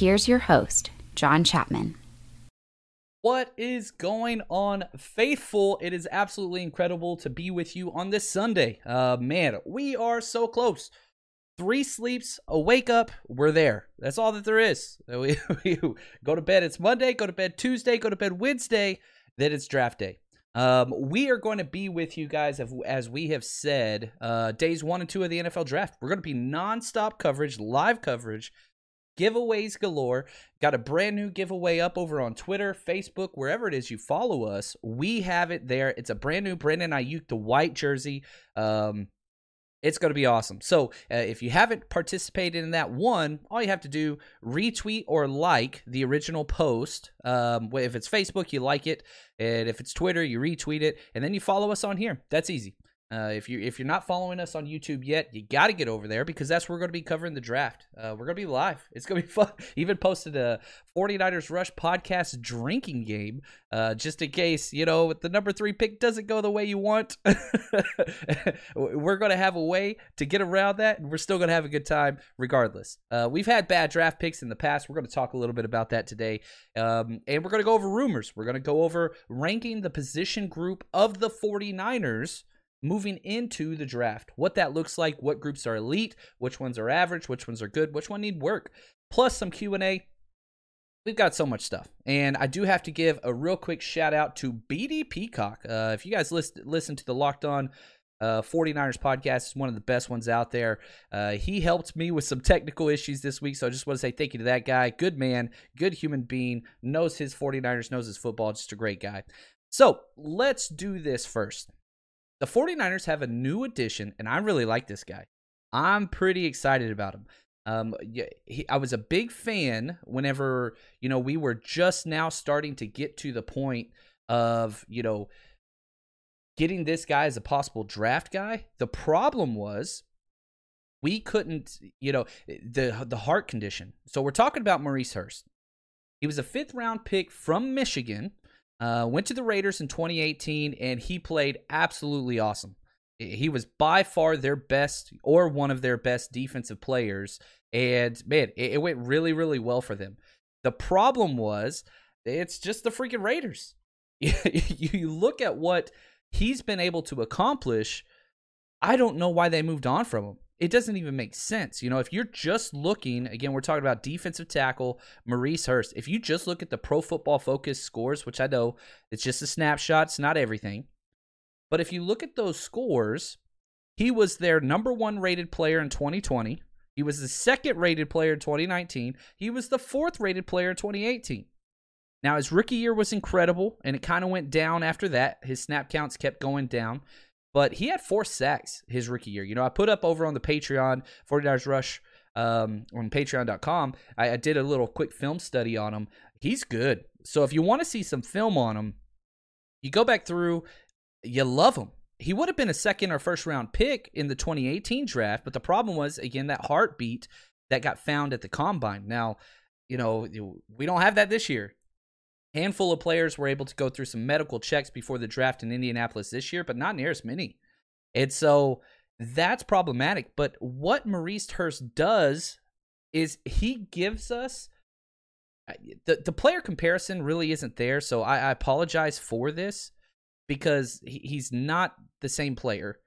Here's your host, John Chapman. What is going on, faithful? It is absolutely incredible to be with you on this Sunday. Uh, man, we are so close. Three sleeps, a wake up, we're there. That's all that there is. We, we go to bed, it's Monday, go to bed Tuesday, go to bed Wednesday, then it's draft day. Um, we are going to be with you guys as, we have said, uh, days one and two of the NFL draft. We're going to be nonstop coverage, live coverage giveaways galore. Got a brand new giveaway up over on Twitter, Facebook, wherever it is you follow us. We have it there. It's a brand new Brandon Aiyuk, the white jersey. Um, it's going to be awesome. So, uh, if you haven't participated in that one, all you have to do retweet or like the original post. Um, if it's Facebook, you like it, and if it's Twitter, you retweet it, and then you follow us on here. That's easy. Uh, if you if you're not following us on YouTube yet, you got to get over there because that's where we're going to be covering the draft. Uh, we're going to be live. It's going to be fun. Even posted a 49ers Rush podcast drinking game uh, just in case you know the number three pick doesn't go the way you want. we're going to have a way to get around that, and we're still going to have a good time regardless. Uh, we've had bad draft picks in the past. We're going to talk a little bit about that today, um, and we're going to go over rumors. We're going to go over ranking the position group of the 49ers moving into the draft what that looks like what groups are elite which ones are average which ones are good which one need work plus some q&a we've got so much stuff and i do have to give a real quick shout out to bd peacock uh, if you guys listen, listen to the locked on uh, 49ers podcast is one of the best ones out there. Uh, he helped me with some technical issues this week, so I just want to say thank you to that guy. Good man, good human being, knows his 49ers, knows his football, just a great guy. So let's do this first. The 49ers have a new addition, and I really like this guy. I'm pretty excited about him. Um, he, I was a big fan whenever, you know, we were just now starting to get to the point of, you know, getting this guy as a possible draft guy. The problem was we couldn't, you know, the the heart condition. So we're talking about Maurice Hurst. He was a fifth round pick from Michigan. Uh, went to the Raiders in 2018, and he played absolutely awesome. He was by far their best or one of their best defensive players. And man, it, it went really, really well for them. The problem was it's just the freaking Raiders. you look at what he's been able to accomplish. I don't know why they moved on from him. It doesn't even make sense. You know, if you're just looking, again, we're talking about defensive tackle Maurice Hurst. If you just look at the pro football focus scores, which I know it's just a snapshot, it's not everything. But if you look at those scores, he was their number one rated player in 2020. He was the second rated player in 2019. He was the fourth rated player in 2018. Now, his rookie year was incredible, and it kind of went down after that. His snap counts kept going down. But he had four sacks his rookie year. You know, I put up over on the Patreon, 49ers Rush um, on patreon.com. I, I did a little quick film study on him. He's good. So if you want to see some film on him, you go back through, you love him. He would have been a second or first round pick in the 2018 draft, but the problem was, again, that heartbeat that got found at the combine. Now, you know, we don't have that this year handful of players were able to go through some medical checks before the draft in Indianapolis this year, but not near as many. And so that's problematic. But what Maurice Hurst does is he gives us uh, the the player comparison really isn't there. So I, I apologize for this because he, he's not the same player,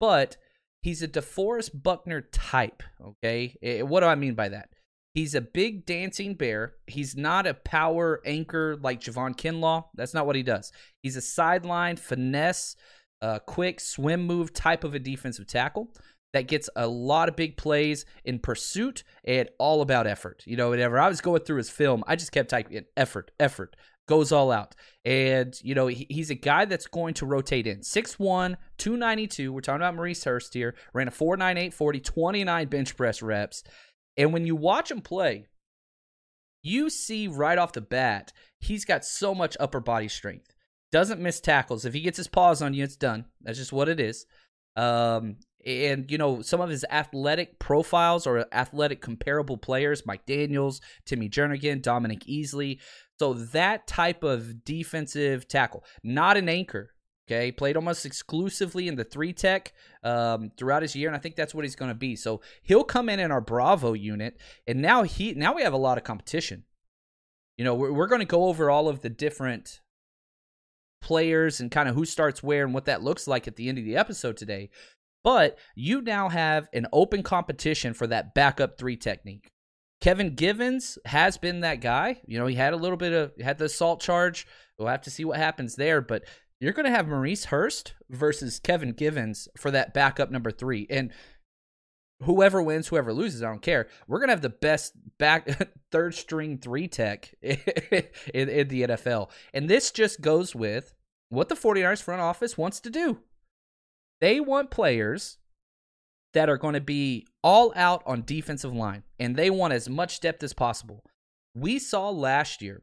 but he's a DeForest Buckner type. Okay, eh, what do I mean by that? He's a big dancing bear. He's not a power anchor like Javon Kinlaw. That's not what he does. He's a sideline finesse, uh, quick swim move type of a defensive tackle that gets a lot of big plays in pursuit and all about effort. You know, whenever I was going through his film, I just kept typing effort, effort, goes all out. And, you know, he, he's a guy that's going to rotate in. 6'1, 292. We're talking about Maurice Hurst here. Ran a 4'9'8 40, 29 bench press reps. And when you watch him play, you see right off the bat, he's got so much upper body strength. Doesn't miss tackles. If he gets his paws on you, it's done. That's just what it is. Um, and you know some of his athletic profiles or athletic comparable players, Mike Daniels, Timmy Jernigan, Dominique Easley. So that type of defensive tackle, not an anchor, Okay, played almost exclusively in the three tech um, throughout his year, and I think that's what he's going to be. So he'll come in in our Bravo unit, and now he now we have a lot of competition. You know, we're, we're going to go over all of the different players and kind of who starts where and what that looks like at the end of the episode today. But you now have an open competition for that backup three technique. Kevin Givens has been that guy. You know, he had a little bit of had the assault charge. We'll have to see what happens there, but you're going to have Maurice Hurst versus Kevin Givens for that backup number three. And whoever wins, whoever loses, I don't care. We're going to have the best back third string three tech in, in, the NFL. And this just goes with what the 49ers front office wants to do. They want players that are going to be all out on defensive line, and they want as much depth as possible. We saw last year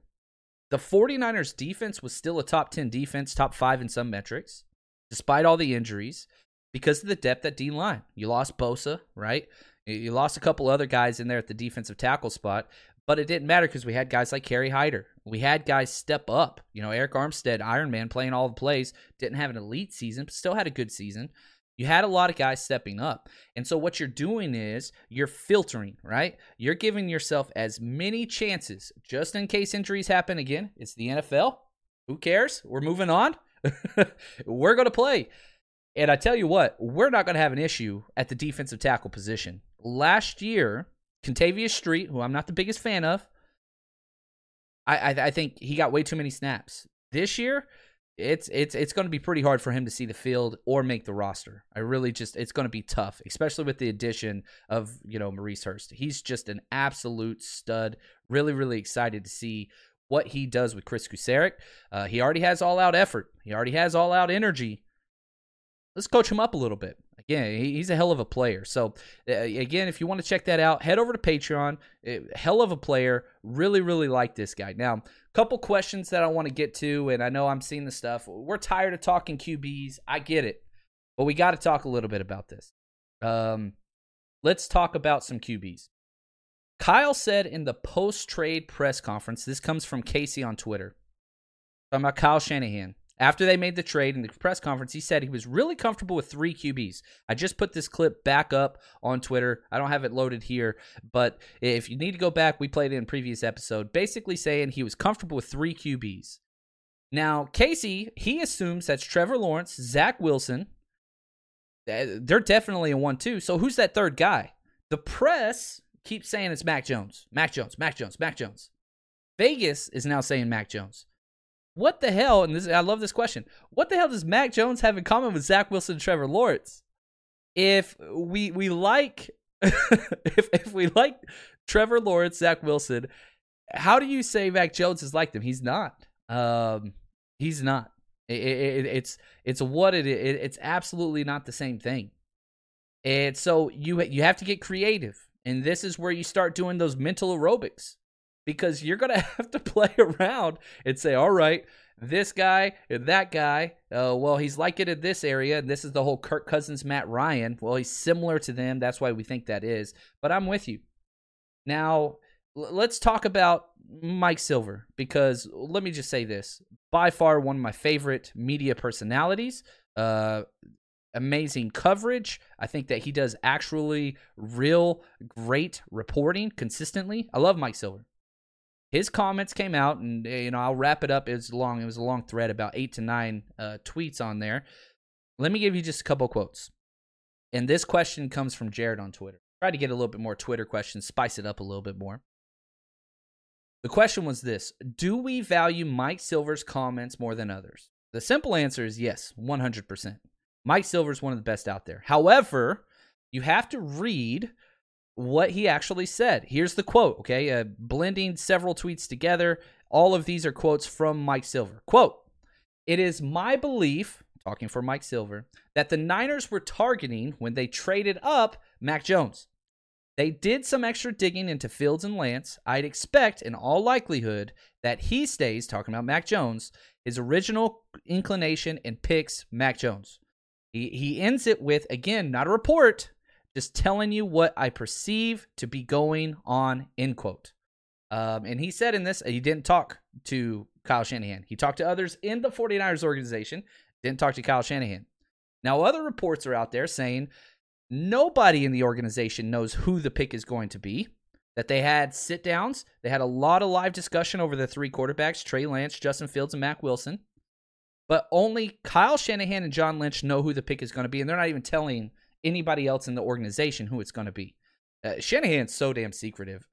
the 49ers defense was still a top 10 defense, top five in some metrics, despite all the injuries, because of the depth at D line. You lost Bosa, right? You lost a couple other guys in there at the defensive tackle spot, but it didn't matter because we had guys like Kerry Hyder. We had guys step up. You know, Arik Armstead, Iron Man, playing all the plays, didn't have an elite season, but still had a good season. You had a lot of guys stepping up. And so what you're doing is you're filtering, right? You're giving yourself as many chances just in case injuries happen again. It's the NFL. Who cares? We're moving on. we're going to play. And I tell you what, we're not going to have an issue at the defensive tackle position. Last year, Kentavius Street, who I'm not the biggest fan of, I, I, I think he got way too many snaps. This year, it's it's it's going to be pretty hard for him to see the field or make the roster. I really just it's going to be tough, especially with the addition of you know Maurice Hurst. He's just an absolute stud. Really, really excited to see what he does with Chris Kocurek. Uh, he already has all out effort. He already has all out energy. Let's coach him up a little bit. Again, he's a hell of a player. So, uh, again, if you want to check that out, head over to Patreon. Hell of a player. Really, really like this guy. Now, couple questions that I want to get to, and I know I'm seeing the stuff. We're tired of talking QBs. I get it, but we got to talk a little bit about this. Um, let's talk about some QBs. Kyle said in the post trade press conference, this comes from Casey on Twitter, talking about Kyle Shanahan. After they made the trade in the press conference, he said he was really comfortable with three QBs. I just put this clip back up on Twitter. I don't have it loaded here, but if you need to go back, we played it in a previous episode, basically saying he was comfortable with three QBs. Now, Casey, he assumes that's Trevor Lawrence, Zach Wilson, They're definitely a one two. So who's that third guy? The press keeps saying it's Mac Jones, Mac Jones, Mac Jones, Mac Jones. Vegas is now saying Mac Jones. What the hell? And this, I love this question. What the hell does Mac Jones have in common with Zach Wilson and Trevor Lawrence? If we we like, if if we like Trevor Lawrence, Zach Wilson, how do you say Mac Jones is like them? He's not. Um, he's not. It, it, it's it's what it, it it's absolutely not the same thing. And so you you have to get creative, and this is where you start doing those mental aerobics because you're gonna have to play around and say, all right, this guy and that guy, uh, well, he's like it in this area, and this is the whole Kirk Cousins, Matt Ryan. Well, he's similar to them. That's why we think that is. But I'm with you. Now, let's talk about Mike Silver because let me just say this: by far one of my favorite media personalities. Uh, amazing coverage. I think that he does actually real great reporting consistently. I love Mike Silver. His comments came out, and you know I'll wrap it up. It was long. It was a long thread, about eight to nine uh, tweets on there. Let me give you just a couple quotes. And this question comes from Jared on Twitter. Try to get a little bit more Twitter questions, spice it up a little bit more. The question was this Do we value Mike Silver's comments more than others? The simple answer is yes, 100%. Mike Silver is one of the best out there. However, you have to read what he actually said. Here's the quote, okay? Uh, blending several tweets together. All of these are quotes from Mike Silver. Quote It is my belief, talking for Mike Silver, that the Niners were targeting when they traded up Mac Jones. They did some extra digging into Fields and Lance. I'd expect, in all likelihood, that he stays, talking about Mac Jones, his original inclination and picks Mac Jones. He, he ends it with, again, not a report, just telling you what I perceive to be going on, end quote. Um, and he said in this, he didn't talk to Kyle Shanahan. He talked to others in the 49ers organization, didn't talk to Kyle Shanahan. Now, other reports are out there saying Nobody in the organization knows who the pick is going to be. That they had sit downs, they had a lot of live discussion over the three quarterbacks Trey Lance, Justin Fields, and Mac Wilson. But only Kyle Shanahan and John Lynch know who the pick is going to be, and they're not even telling anybody else in the organization who it's going to be. Uh, Shanahan's so damn secretive.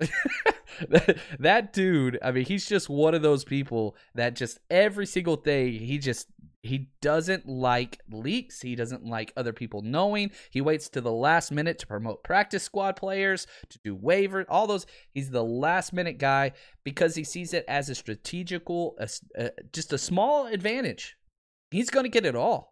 that, that dude, I mean, he's just one of those people that just every single thing he just he doesn't like leaks. He doesn't like other people knowing. He waits to the last minute to promote practice squad players, to do waivers, all those. He's the last minute guy because he sees it as a strategical, a, just a small advantage. He's going to get it all.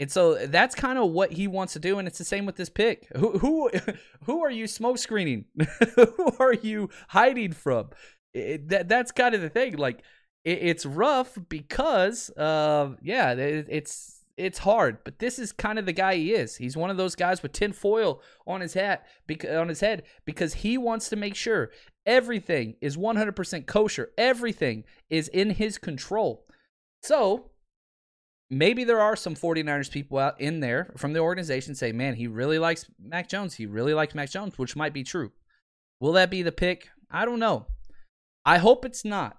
And so that's kind of what he wants to do, and it's the same with this pick. Who who who are you smoke screening? who are you hiding from? It, that that's kind of the thing. Like it, it's rough because uh yeah it, it's it's hard but this is kind of the guy he is he's one of those guys with tin foil on his hat because on his head because he wants to make sure everything is 100% kosher everything is in his control so maybe there are some 49ers people out in there from the organization say man he really likes mac jones. He really likes mac jones which might be true. Will that be the pick? I don't know. I hope it's not.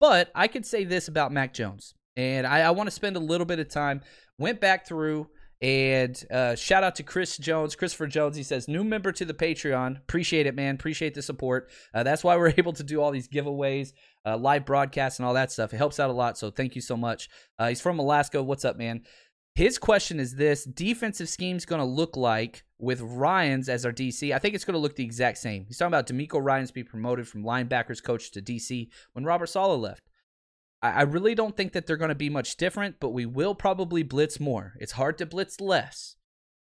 But I could say this about Mac Jones, and I, I want to spend a little bit of time. Went back through and uh, shout out to Chris Jones, Christopher Jones. He says, new member to the Patreon. Appreciate it, man. Appreciate the support. Uh, that's why we're able to do all these giveaways, uh, live broadcasts, and all that stuff. It helps out a lot. So thank you so much. Uh, he's from Alaska. What's up, man? His question is this defensive scheme's going to look like with Ryans as our DC? I think it's going to look the exact same. He's talking about DeMeco Ryans be promoted from linebackers coach to DC when Robert Saleh left. I, really don't think that they're going to be much different, but we will probably blitz more. It's hard to blitz less.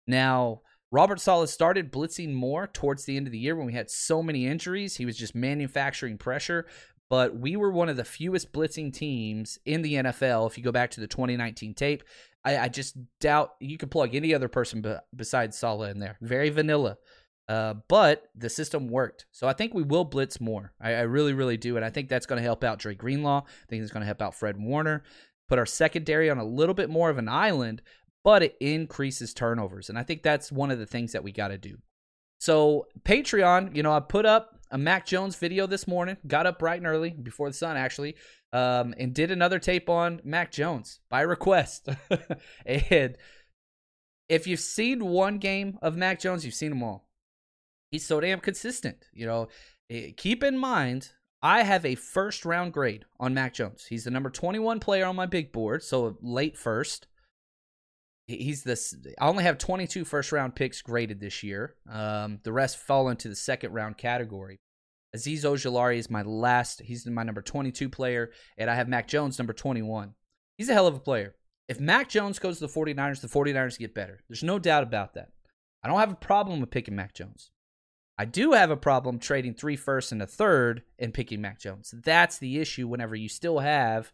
Now, Robert Saleh started blitzing more towards the end of the year when we had so many injuries. He was just manufacturing pressure but we were one of the fewest blitzing teams in the NFL. If you go back to the 2019 tape, I, I just doubt you could plug any other person be, besides Saleh in there. Very vanilla. Uh, but the system worked. So I think we will blitz more. I, I really, really do. And I think that's going to help out Dre Greenlaw. I think it's going to help out Fred Warner. Put our secondary on a little bit more of an island, but it increases turnovers. And I think that's one of the things that we got to do. So, Patreon, you know, I put up a Mac Jones video this morning, got up bright and early before the sun actually, um, and did another tape on Mac Jones by request. and if you've seen one game of Mac Jones, you've seen them all. He's so damn consistent. You know, eh, keep in mind, I have a first round grade on Mac Jones. He's the number 21 player on my big board, so late first. He's this. I only have 22 first round picks graded this year. Um, the rest fall into the second round category. Azeez Ojulari is my last. He's my number 22 player, and I have Mac Jones number 21. He's a hell of a player. If Mac Jones goes to the 49ers, the 49ers get better. There's no doubt about that. I don't have a problem with picking Mac Jones. I do have a problem trading three firsts and a third and picking Mac Jones. That's the issue whenever you still have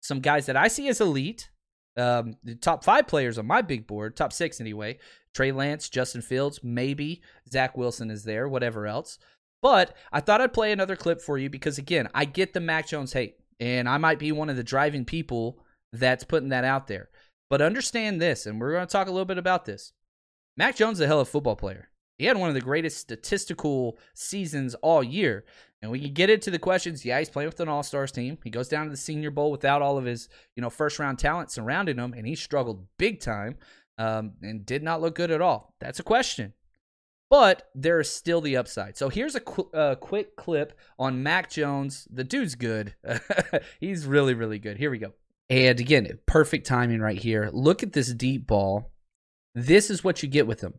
some guys that I see as elite. Um, the top five players on my big board, top six anyway. Trey Lance, Justin Fields, maybe Zach Wilson is there, whatever else. But I thought I'd play another clip for you because, again, I get the Mac Jones hate, and I might be one of the driving people that's putting that out there. But understand this, and we're going to talk a little bit about this. Mac Jones is a hell of a football player. He had one of the greatest statistical seasons all year. And we can get into the questions. Yeah, he's playing with an All Stars team. He goes down to the Senior Bowl without all of his, you know, first round talent surrounding him, and he struggled big time um, and did not look good at all. That's a question. But there is still the upside. So here's a qu- uh, quick clip on Mac Jones. The dude's good. he's really, really good. Here we go. And again, perfect timing right here. Look at this deep ball. This is what you get with him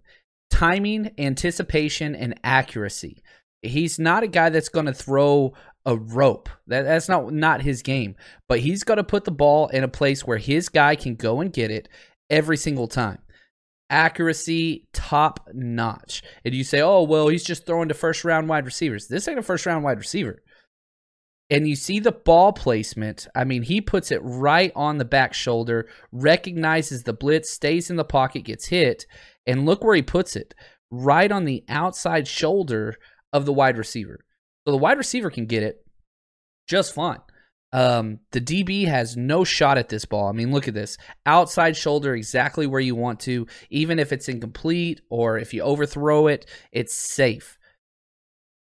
timing, anticipation, and accuracy. He's not a guy that's going to throw a rope. That, that's not not his game. But he's got to put the ball in a place where his guy can go and get it every single time. Accuracy top notch. And you say, "Oh, well, he's just throwing to first round wide receivers." This ain't a first round wide receiver and you see the ball placement. I mean, he puts it right on the back shoulder, recognizes the blitz, stays in the pocket, gets hit, and look where he puts it right on the outside shoulder of the wide receiver. So the wide receiver can get it just fine. Um, the DB has no shot at this ball. I mean, look at this outside shoulder, exactly where you want to. Even if it's incomplete or if you overthrow it, it's safe.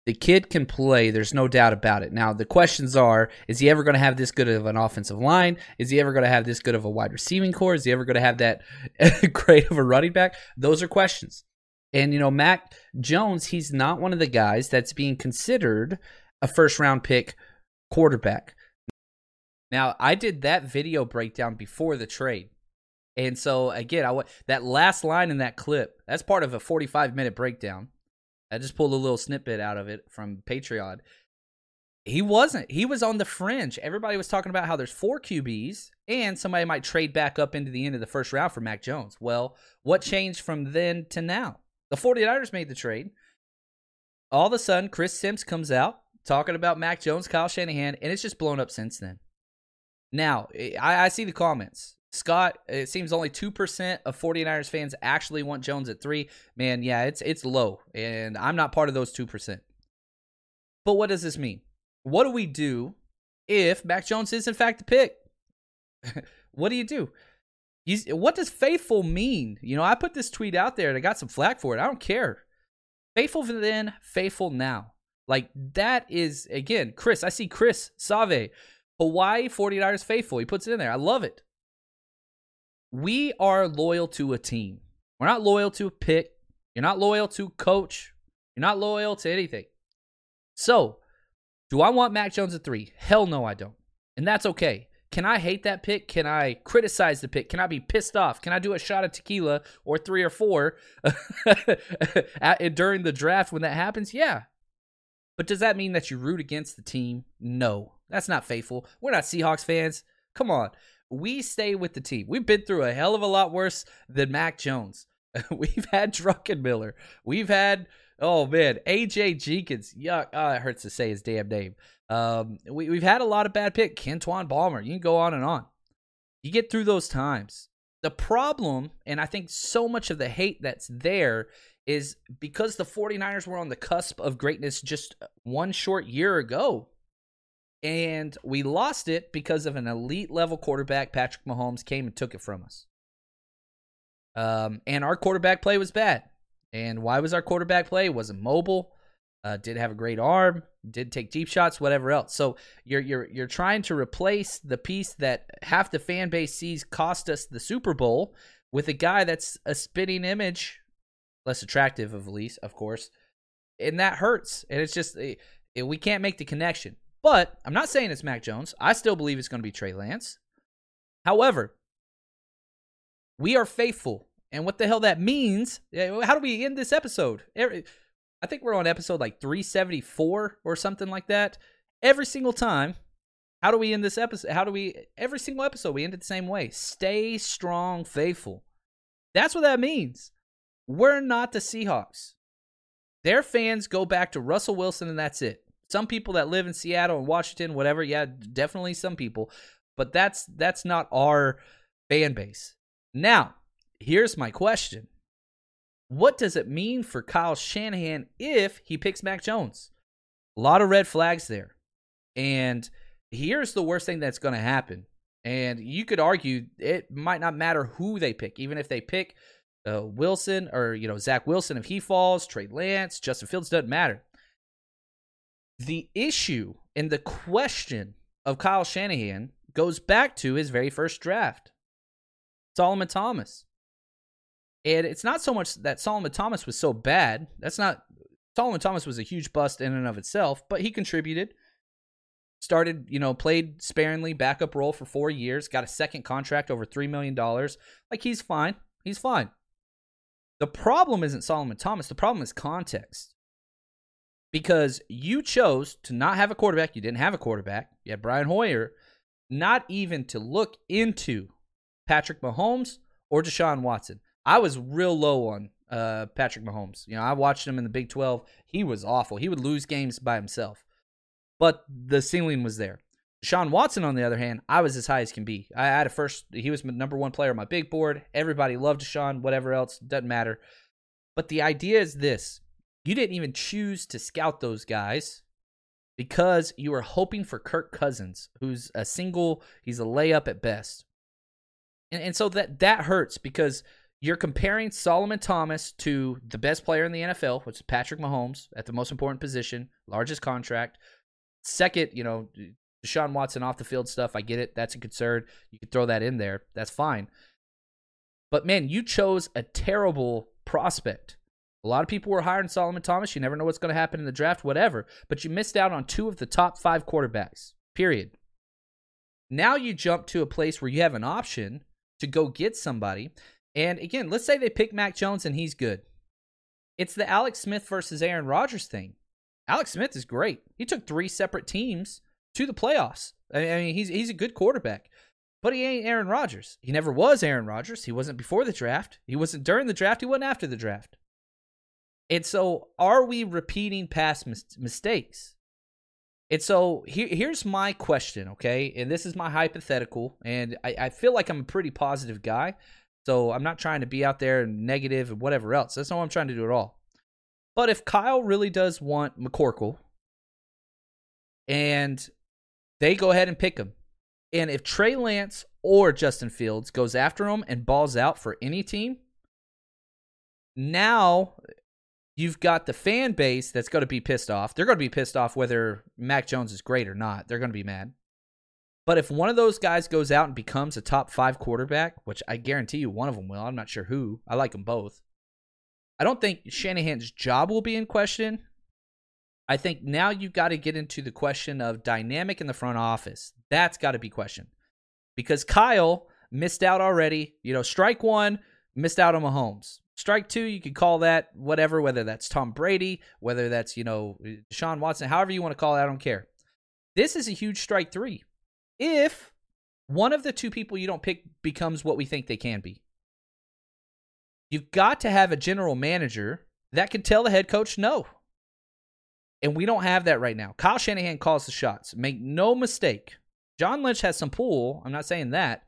The kid can play. There's no doubt about it. Now, the questions are is he ever going to have this good of an offensive line? Is he ever going to have this good of a wide receiving core? Is he ever going to have that great of a running back? Those are questions. And, you know, Mac Jones, he's not one of the guys that's being considered a first round pick quarterback. Now, I did that video breakdown before the trade. And so, again, I that last line in that clip, that's part of a 45 minute breakdown. I just pulled a little snippet out of it from Patreon. He wasn't. He was on the fringe. Everybody was talking about how there's four QBs and somebody might trade back up into the end of the first round for Mac Jones. Well, what changed from then to now? The 49ers made the trade. All of a sudden, Chris Sims comes out talking about Mac Jones, Kyle Shanahan, and it's just blown up since then. Now, I, I see the comments. Scott, it seems only 2% of 49ers fans actually want Jones at 3. Man, yeah, it's it's low and I'm not part of those 2%. But what does this mean? What do we do if Mac Jones is in fact the pick? what do you do? You, what does faithful mean? You know, I put this tweet out there and I got some flack for it. I don't care. Faithful then, faithful now. Like that is again, Chris. I see Chris Save, Hawaii 49ers faithful. He puts it in there. I love it we are loyal to a team. We're not loyal to a pick. You're not loyal to coach. You're not loyal to anything. So, do I want Mac Jones at three? Hell no, I don't. And that's okay. Can I hate that pick? Can I criticize the pick? Can I be pissed off? Can I do a shot of tequila or three or four during the draft when that happens? Yeah. But does that mean that you root against the team? No. That's not faithful. We're not Seahawks fans. Come on we stay with the team. We've been through a hell of a lot worse than Mac Jones. We've had Druckenmiller. We've had oh man, AJ Jenkins. Yuck. Oh, it hurts to say his damn name. Um, we, we've had a lot of bad pick. Kentwan Balmer. You can go on and on. You get through those times. The problem, and I think so much of the hate that's there is because the 49ers were on the cusp of greatness just one short year ago and we lost it because of an elite level quarterback. Patrick Mahomes came and took it from us. Um, and our quarterback play was bad. And why was our quarterback play? Wasn't mobile. Uh, did have a great arm. Did take deep shots. Whatever else. So you're you're you're trying to replace the piece that half the fan base sees cost us the Super Bowl with a guy that's a spitting image, less attractive of least, of course, and that hurts. And it's just it, it, we can't make the connection. But I'm not saying it's Mac Jones. I still believe it's going to be Trey Lance. However, we are faithful, and what the hell that means? How do we end this episode? I think we're on episode like 374 or something like that. Every single time how do we end this episode? How do we every single episode we end it the same way? Stay strong, faithful. That's what that means. We're not the Seahawks. Their fans go back to Russell Wilson and that's it. Some people that live in Seattle and Washington, whatever, yeah, definitely some people, but that's that's not our fan base. Now, here's my question. What does it mean for Kyle Shanahan if he picks Mac Jones? A lot of red flags there. And here's the worst thing that's going to happen. And you could argue it might not matter who they pick, even if they pick uh, Wilson or you know Zach Wilson if he falls, Trey Lance, Justin Fields doesn't matter. The issue and the question of Kyle Shanahan goes back to his very first draft, Solomon Thomas. And it's not so much that Solomon Thomas was so bad. That's not Solomon Thomas was a huge bust in and of itself, but he contributed started, you know, played sparingly, backup role for four years, got a second contract over $3 million. Like, he's fine. He's fine. The problem isn't Solomon Thomas. The problem is context. Because you chose to not have a quarterback. You didn't have a quarterback. You had Brian Hoyer. Not even to look into Patrick Mahomes or Deshaun Watson. I was real low on uh, Patrick Mahomes. You know, I watched him in the Big 12. He was awful. He would lose games by himself but the ceiling was there. Sean Watson, on the other hand, I was as high as can be. I had a first, he was my number one player on my big board. Everybody loved Sean, whatever else, doesn't matter. But the idea is this you didn't even choose to scout those guys because you were hoping for Kirk Cousins, who's a single, he's a layup at best. And, and so that, that hurts because you're comparing Solomon Thomas to the best player in the NFL, which is Patrick Mahomes at the most important position, largest contract Second, you know, Deshaun Watson off the field stuff, I get it. That's a concern. You can throw that in there. That's fine. But man, you chose a terrible prospect. A lot of people were hiring Solomon Thomas. You never know what's going to happen in the draft, whatever. But you missed out on two of the top five quarterbacks, period. Now you jump to a place where you have an option to go get somebody. And again, let's say they pick Mac Jones and he's good. It's the Alex Smith versus Aaron Rodgers thing. Alex Smith is great. He took three separate teams to the playoffs. I mean, he's he's a good quarterback, but he ain't Aaron Rodgers. He never was Aaron Rodgers. He wasn't before the draft. He wasn't during the draft. He wasn't after the draft. And so, are we repeating past mis- mistakes? And so, here, here's my question, okay? And this is my hypothetical. And I, I feel like I'm a pretty positive guy. So, I'm not trying to be out there negative and and whatever else. That's not what I'm trying to do at all. But if Kyle really does want McCorkle and they go ahead and pick him, and if Trey Lance or Justin Fields goes after him and balls out for any team, now you've got the fan base that's going to be pissed off. They're going to be pissed off whether Mac Jones is great or not. They're going to be mad. But if one of those guys goes out and becomes a top five quarterback, which I guarantee you one of them will, I'm not sure who. I like them both. I don't think Shanahan's job will be in question. I think now you've got to get into the question of dynamic in the front office. That's got to be questioned because Kyle missed out already. You know, strike one, missed out on Mahomes. Strike two, you could call that whatever, whether that's Tom Brady, whether that's, you know, Sean Watson, however you want to call it, I don't care. This is a huge strike three. If one of the two people you don't pick becomes what we think they can be. You've got to have a general manager that can tell the head coach no. And we don't have that right now. Kyle Shanahan calls the shots. Make no mistake. John Lynch has some pull. I'm not saying that.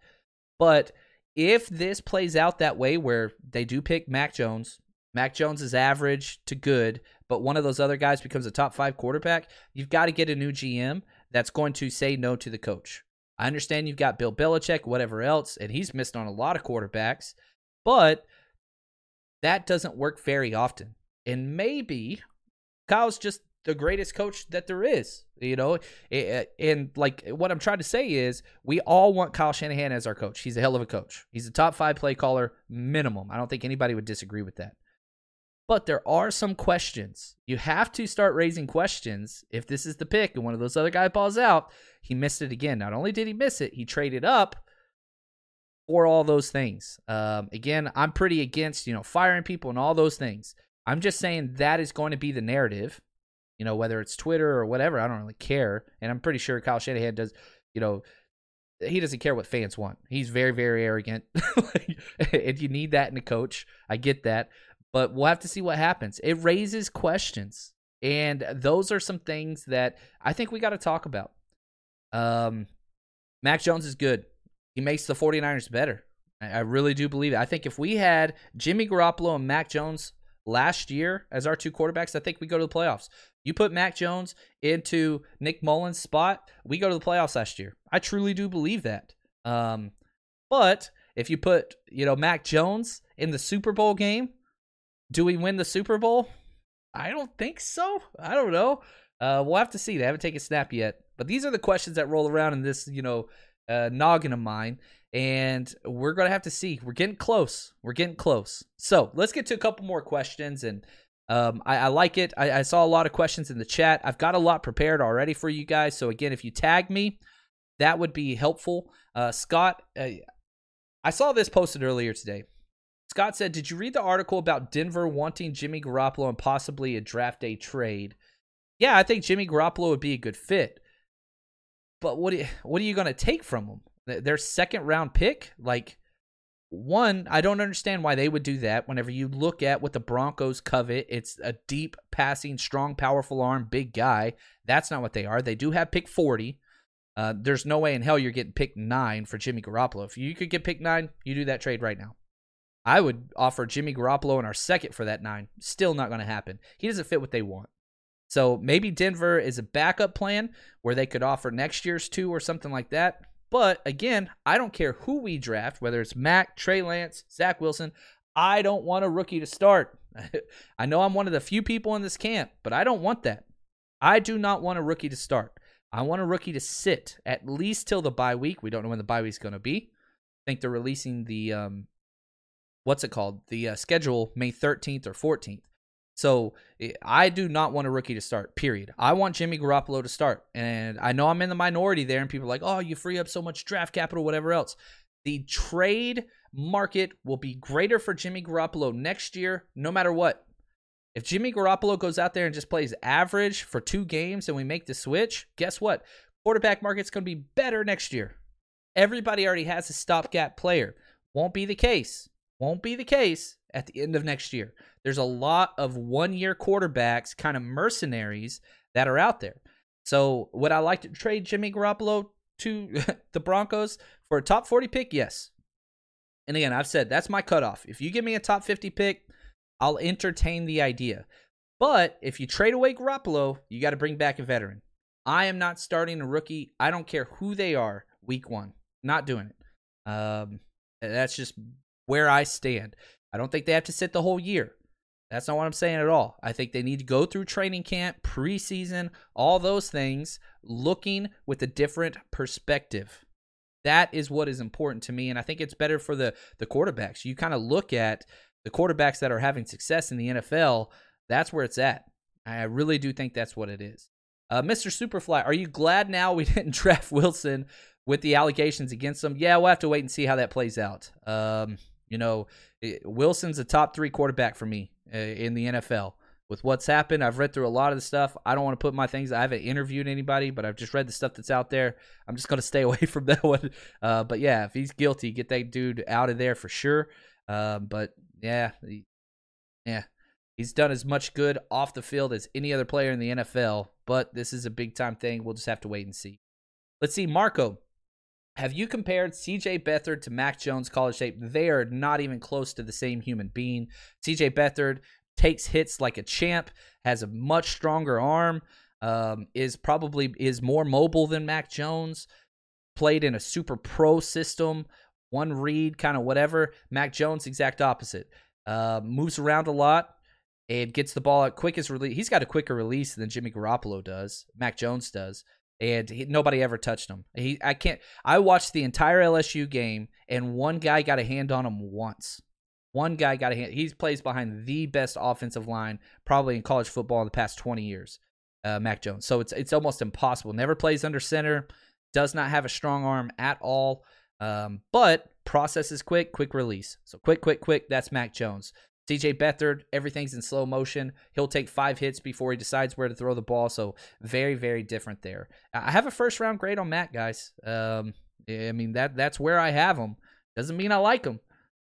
But if this plays out that way where they do pick Mac Jones, Mac Jones is average to good, but one of those other guys becomes a top five quarterback, you've got to get a new GM that's going to say no to the coach. I understand you've got Bill Belichick, whatever else, and he's missed on a lot of quarterbacks, but that doesn't work very often. And maybe Kyle's just the greatest coach that there is. You know, and like what I'm trying to say is, we all want Kyle Shanahan as our coach. He's a hell of a coach. He's a top five play caller minimum. I don't think anybody would disagree with that. But there are some questions. You have to start raising questions if this is the pick and one of those other guys balls out. He missed it again. Not only did he miss it, he traded up for all those things. Um, again, I'm pretty against you know firing people and all those things. I'm just saying that is going to be the narrative you know, whether it's Twitter or whatever, I don't really care. And I'm pretty sure Kyle Shanahan does, you know, he doesn't care what fans want. He's very, very arrogant. and you need that in a coach. I get that. But we'll have to see what happens. It raises questions. And those are some things that I think we got to talk about. Um, Mac Jones is good. He makes the 49ers better. I really do believe it. I think if we had Jimmy Garoppolo and Mac Jones last year as our two quarterbacks, I think we go to the playoffs. You put Mac Jones into Nick Mullens' spot, we go to the playoffs last year. I truly do believe that. Um, but if you put, you know, Mac Jones in the Super Bowl game, do we win the Super Bowl? I don't think so. I don't know. Uh, we'll have to see. They haven't taken a snap yet. But these are the questions that roll around in this, you know, uh, noggin of mine and we're gonna have to see. We're getting close. We're getting close. So let's get to a couple more questions, and um, I, I, like it. I, I, saw a lot of questions in the chat. I've got a lot prepared already for you guys. So again, if you tag me, that would be helpful. Uh, Scott, uh, I saw this posted earlier today. Scott said, "Did you read the article about Denver wanting Jimmy Garoppolo and possibly a draft day trade?" Yeah, I think Jimmy Garoppolo would be a good fit. But what what are you going to take from him? Their second round pick, like one, I don't understand why they would do that. Whenever you look at what the Broncos covet, it's a deep passing, strong, powerful arm, big guy. That's not what they are. They do have pick 40. Uh, there's no way in hell you're getting pick nine for Jimmy Garoppolo. If you could get pick nine, you do that trade right now. I would offer Jimmy Garoppolo in our second for that nine. Still not going to happen. He doesn't fit what they want. So maybe Denver is a backup plan where they could offer next year's two or something like that. But again, I don't care who we draft, whether it's Mac, Trey Lance, Zach Wilson. I don't want a rookie to start. I know I'm one of the few people in this camp, but I don't want that. I do not want a rookie to start. I want a rookie to sit at least till the bye week. We don't know when the bye week is going to be. I think they're releasing the um, what's it called? The uh, schedule May 13th or 14th. So eh, I do not want a rookie to start, period. I want Jimmy Garoppolo to start. And I know I'm in the minority there, and people are like, oh, you free up so much draft capital, whatever else. The trade market will be greater for Jimmy Garoppolo next year, no matter what. If Jimmy Garoppolo goes out there and just plays average for two games and we make the switch, guess what? Quarterback market's going to be better next year. Everybody already has a stopgap player. Won't be the case. Won't be the case at the end of next year. There's a lot of one year quarterbacks, kind of mercenaries that are out there. So, would I like to trade Jimmy Garoppolo to the Broncos for a top 40 pick? Yes. And again, I've said that's my cutoff. If you give me a top 50 pick, I'll entertain the idea. But if you trade away Garoppolo, you got to bring back a veteran. I am not starting a rookie. I don't care who they are week one. Not doing it. Um, that's just where I stand. I don't think they have to sit the whole year. That's not what I'm saying at all. I think they need to go through training camp, preseason, all those things, looking with a different perspective. That is what is important to me, and I think it's better for the the quarterbacks. You kind of look at the quarterbacks that are having success in the NFL. That's where it's at. I really do think that's what it is. Uh, Mr. Superfly, are you glad now we didn't draft Wilson with the allegations against him? Yeah, we'll have to wait and see how that plays out. Um, you know, Wilson's a top three quarterback for me uh, in the NFL. With what's happened, I've read through a lot of the stuff. I don't want to put my things. I haven't interviewed anybody, but I've just read the stuff that's out there. I'm just gonna stay away from that one. Uh, but yeah, if he's guilty, get that dude out of there for sure. Uh, but yeah, yeah, he's done as much good off the field as any other player in the NFL. But this is a big time thing. We'll just have to wait and see. Let's see, Marco. Have you compared CJ Beathard to Mac Jones college tape? They are not even close to the same human being. CJ Beathard takes hits like a champ, has a much stronger arm, um, is probably is more mobile than Mac Jones. Played in a super pro system, one read, kind of whatever. Mac Jones, exact opposite. Uh, moves around a lot and gets the ball out quickest release. He's got a quicker release than Jimmy Garoppolo does, Mac Jones does, and he, nobody ever touched him. He, I can't. I watched the entire LSU game, and one guy got a hand on him once. One guy got a hand. He plays behind the best offensive line probably in college football in the past 20 years, uh, Mac Jones. So it's it's almost impossible. Never plays under center. Does not have a strong arm at all. Um, but process is quick, quick release. So quick, quick, quick. That's Mac Jones. CJ Beathard, everything's in slow motion. He'll take five hits before he decides where to throw the ball. So very, very different there. I have a first round grade on Matt, guys. Um, I mean that that's where I have him. Doesn't mean I like him,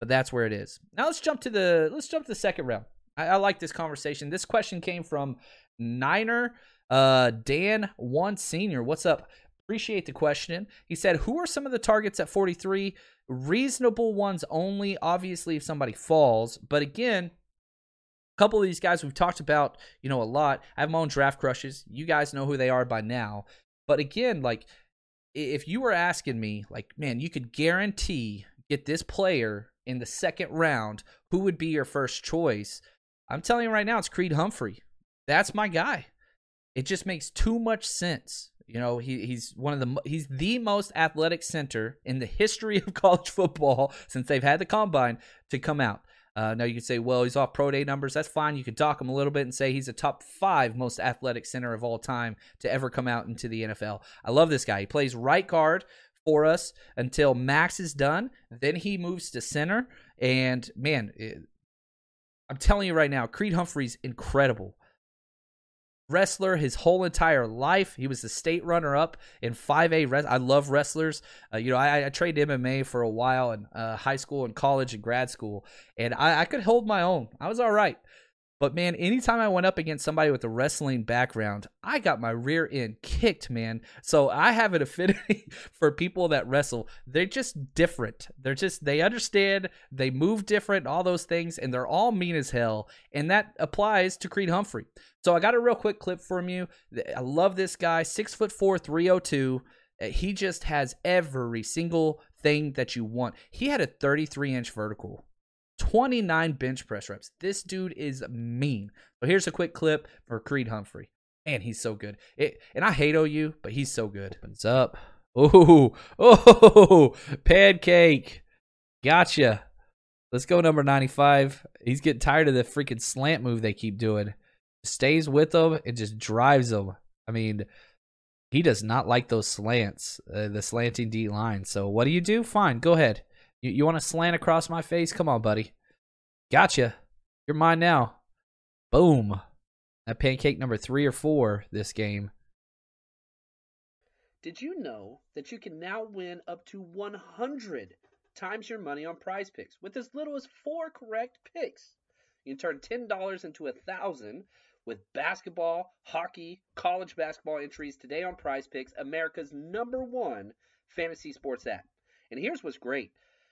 but that's where it is. Now let's jump to the let's jump to the second round. I, I like this conversation. This question came from Niner uh, Dan One Senior. What's up? Appreciate the question. He said, Who are some of the targets at 43? Reasonable ones only, obviously, if somebody falls. But again, a couple of these guys we've talked about, you know, a lot. I have my own draft crushes. You guys know who they are by now. But again, like, if you were asking me, like, man, you could guarantee get this player in the second round, who would be your first choice? I'm telling you right now, it's Creed Humphrey. That's my guy. It just makes too much sense. You know, he, he's one of the he's the most athletic center in the history of college football since they've had the combine to come out. Uh, now you could say, well, he's off pro day numbers. That's fine. You could dock him a little bit and say he's a top five most athletic center of all time to ever come out into the NFL. I love this guy. He plays right guard for us until Max is done. Then he moves to center. And man, it, I'm telling you right now, Creed Humphrey's incredible wrestler his whole entire life. He was the state runner up in 5A. I love wrestlers. Uh, you know, I, I, trained MMA for a while in uh, high school and college and grad school, and I, I could hold my own. I was all right. But man, anytime I went up against somebody with a wrestling background, I got my rear end kicked, man. So I have an affinity for people that wrestle. They're just different. They're just they understand, they move different, all those things, and they're all mean as hell. And that applies to Creed Humphrey. So I got a real quick clip from you. I love this guy, six foot four, 302. Uh, he just has every single thing that you want. He had a 33 inch vertical. 29 bench press reps. This dude is mean. So here's a quick clip for Creed Humphrey. Man, he's so good. It, and I hate OU, but he's so good. What's up? Oh, oh, pancake. Gotcha. Let's go number 95. He's getting tired of the freaking slant move they keep doing. Stays with them and just drives them. I mean, he does not like those slants, uh, the slanting D line. So what do you do? Fine, go ahead. You, you want to slant across my face? Come on, buddy. Gotcha. You're mine now. Boom. That pancake number three or four this game. Did you know that you can now win up to 100 times your money on prize picks with as little as four correct picks? You can turn $10 into a thousand with basketball, hockey, college basketball entries today on prize picks, America's number one fantasy sports app. And here's what's great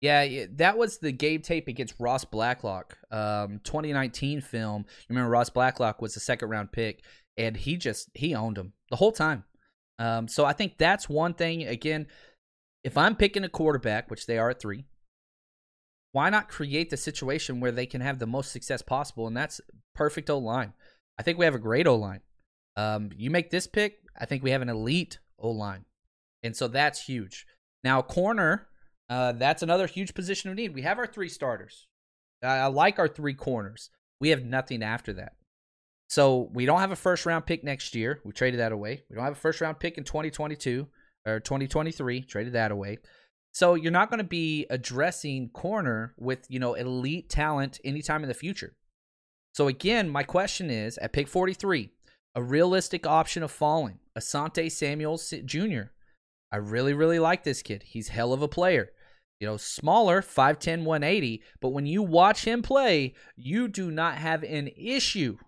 Yeah, that was the game tape against Ross Blacklock, um, 2019 film. You remember Ross Blacklock was the second round pick, and he just he owned him the whole time. Um, so I think that's one thing. Again, if I'm picking a quarterback, which they are at three, why not create the situation where they can have the most success possible? And that's perfect O line. I think we have a great O line. Um, you make this pick, I think we have an elite O line. And so that's huge. Now, corner, uh, that's another huge position of need. We have our three starters. I, I like our three corners. We have nothing after that. So we don't have a first round pick next year. We traded that away. We don't have a first round pick in 2022 or 2023. Traded that away. So you're not going to be addressing corner with, you know, elite talent anytime in the future. So again, my question is at pick 43, a realistic option of falling, Asante Samuels Jr. I really, really like this kid. He's hell of a player. You know, smaller, 5'10, 180, but when you watch him play, you do not have an issue,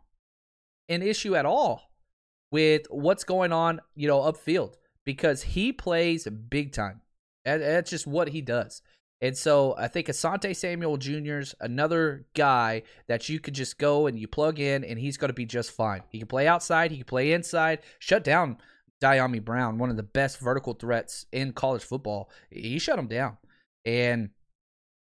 an issue at all with what's going on, you know, upfield because he plays big time. That's just what he does. And so I think Asante Samuel Jr.'s another guy that you could just go and you plug in and he's going to be just fine. He can play outside, he can play inside, shut down Dyami Brown, one of the best vertical threats in college football. He shut him down. And,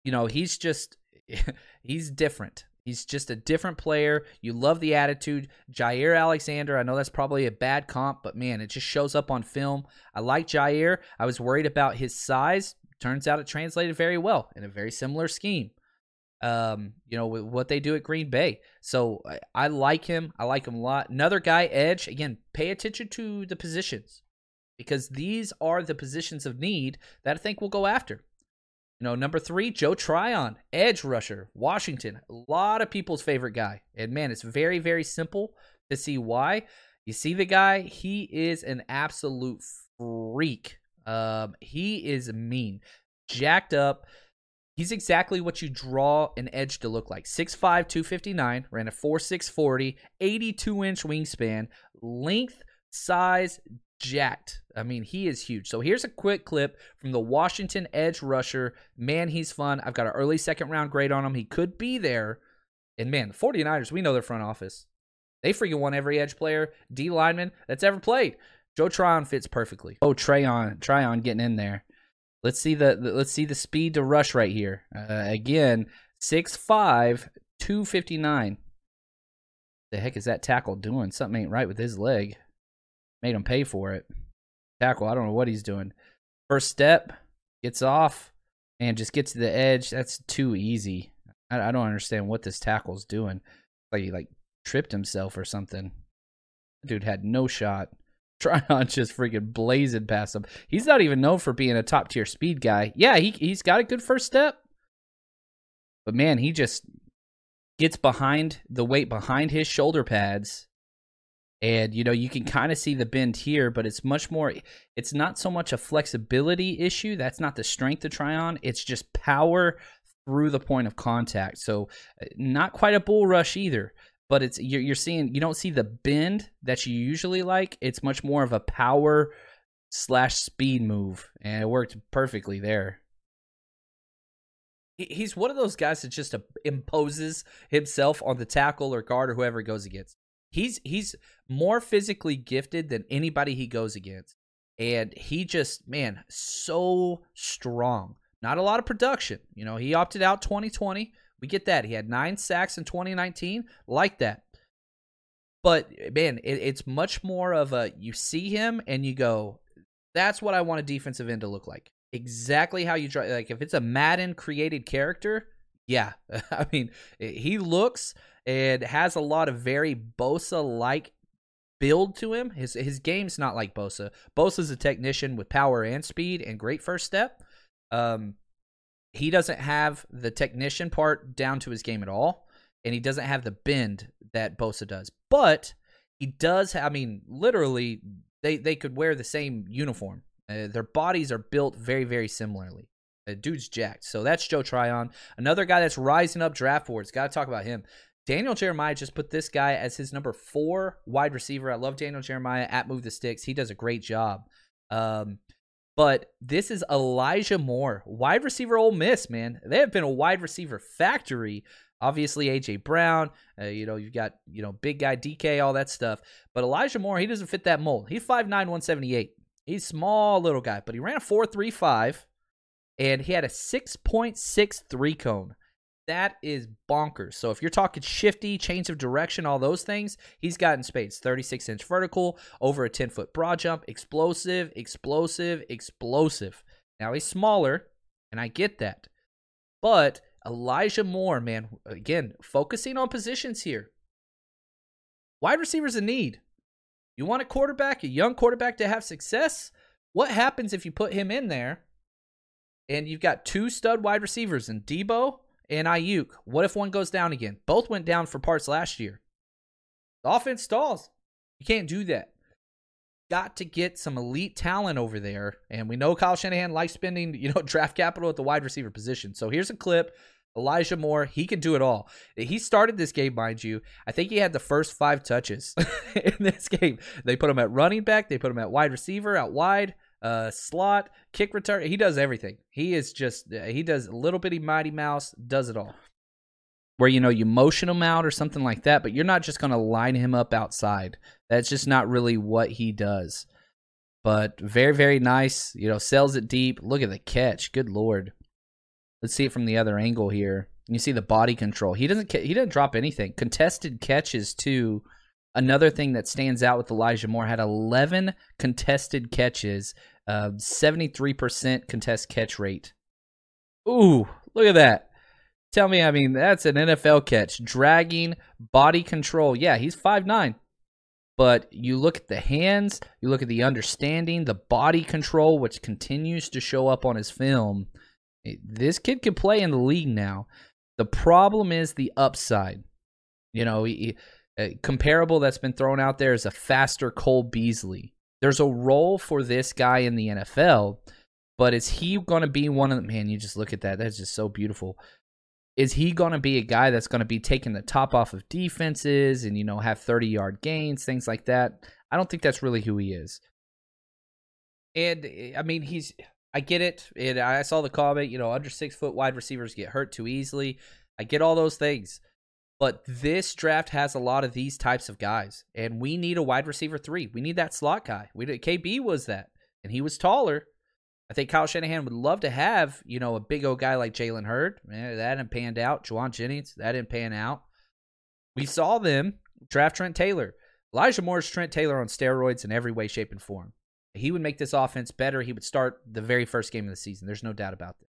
you know, he's just, he's different. He's just a different player. You love the attitude. Jaire Alexander, I know that's probably a bad comp, but man, it just shows up on film. I like Jaire. I was worried about his size. Turns out it translated very well in a very similar scheme. Um, you know, with what they do at Green Bay. So I, I like him. I like him a lot. Another guy, Edge. Again, pay attention to the positions because these are the positions of need that I think we'll go after. You know, number three, Joe Tryon, edge rusher, Washington. A lot of people's favorite guy. And man, it's very, very simple to see why. You see the guy, he is an absolute freak. Um, he is mean, jacked up. He's exactly what you draw an edge to look like. 6'5, 259, ran a 4'640, 82 inch wingspan, length, size, jacked. I mean, he is huge. So here's a quick clip from the Washington edge rusher. Man, he's fun. I've got an early second round grade on him. He could be there. And man, the 49ers, we know their front office. They freaking want every edge player, D lineman that's ever played. Joe Tryon fits perfectly. Oh, Tryon, Tryon getting in there. Let's see the, the let's see the speed to rush right here. Uh, again, 6'5", 259. The heck is that tackle doing? Something ain't right with his leg. Made him pay for it. Tackle, I don't know what he's doing. First step, gets off, and just gets to the edge. That's too easy. I, I don't understand what this tackle's doing. Like he like tripped himself or something. Dude had no shot. Tryon just freaking blazing past him. He's not even known for being a top tier speed guy. Yeah, he he's got a good first step. But man, he just gets behind the weight behind his shoulder pads and you know you can kind of see the bend here but it's much more it's not so much a flexibility issue that's not the strength to Tryon it's just power through the point of contact. So uh, not quite a bull rush either but it's you're, you're seeing you don't see the bend that you usually like it's much more of a power slash speed move and it worked perfectly there. He's one of those guys that just uh, imposes himself on the tackle or guard or whoever goes against He's he's more physically gifted than anybody he goes against. And he just, man, so strong. Not a lot of production. You know, he opted out 2020. We get that. He had nine sacks in 2019. Like that. But man, it, it's much more of a you see him and you go, that's what I want a defensive end to look like. Exactly how you try. Like if it's a Madden created character, yeah. I mean, he looks and has a lot of very Bosa like build to him. His his game's not like Bosa. Bosa's a technician with power and speed and great first step. Um, he doesn't have the technician part down to his game at all, and he doesn't have the bend that Bosa does. But he does. Have, I mean, literally, they they could wear the same uniform. Uh, their bodies are built very very similarly. The dude's jacked. So that's Joe Tryon. Another guy that's rising up draft boards. Got to talk about him. Daniel Jeremiah just put this guy as his number four wide receiver. I love Daniel Jeremiah at Move the Sticks. He does a great job. Um, but this is Elijah Moore, wide receiver Ole Miss, man. They have been a wide receiver factory. Obviously, AJ Brown, uh, you know, you've got, you know, big guy DK, all that stuff. But Elijah Moore, he doesn't fit that mold. He's 5'9, 178. He's small little guy, but he ran a 4.35 and he had a 6.6 three cone. That is bonkers. So if you're talking shifty, change of direction, all those things, he's got in spades. 36 inch vertical, over a 10 foot broad jump, explosive, explosive, explosive. Now he's smaller, and I get that. But Elijah Moore, man, again, focusing on positions here. Wide receivers in need. You want a quarterback, a young quarterback to have success? What happens if you put him in there and you've got two stud wide receivers in Deebo and Aiyuk? What if one goes down again? Both went down for parts last year. The offense stalls. You can't do that. Got to get some elite talent over there. And we know Kyle Shanahan likes spending, you know, draft capital at the wide receiver position. So here's a clip Elijah Moore, he can do it all. He started this game, mind you. I think he had the first five touches in this game. They put him at running back, they put him at wide receiver, out wide, uh, slot, kick return. He does everything. He is just, he does a little bitty Mighty Mouse, does it all. Where, you know, you motion him out or something like that, but you're not just going to line him up outside. That's just not really what he does. But very, very nice. You know, sells it deep. Look at the catch. Good Lord. Let's see it from the other angle here. You see the body control. He doesn't he doesn't drop anything. Contested catches too. Another thing that stands out with Elijah Moore had 11 contested catches, uh, 73% contest catch rate. Ooh, look at that. Tell me, I mean, that's an NFL catch. Dragging, body control. Yeah, he's five nine, But you look at the hands, you look at the understanding, the body control, which continues to show up on his film. This kid can play in the league now. The problem is the upside. You know, he, uh, comparable that's been thrown out there is a faster Cole Beasley. There's a role for this guy in the NFL, but is he going to be one of the man? You just look at that. That's just so beautiful. Is he going to be a guy that's going to be taking the top off of defenses and you know have 30 yard gains, things like that? I don't think that's really who he is. And eh, I mean, he's I get it. And I saw the comment, you know, under six foot wide receivers get hurt too easily. I get all those things. But this draft has a lot of these types of guys. And we need a wide receiver three. We need that slot guy. We KB was that. And he was taller. I think Kyle Shanahan would love to have, you know, a big old guy like Jalen Hurd. Man, that didn't pan out. Jauan Jennings, that didn't pan out. We saw them draft Trent Taylor. Elijah Moore's Trent Taylor on steroids in every way, shape, and form. He would make this offense better. He would start the very first game of the season. There's no doubt about that.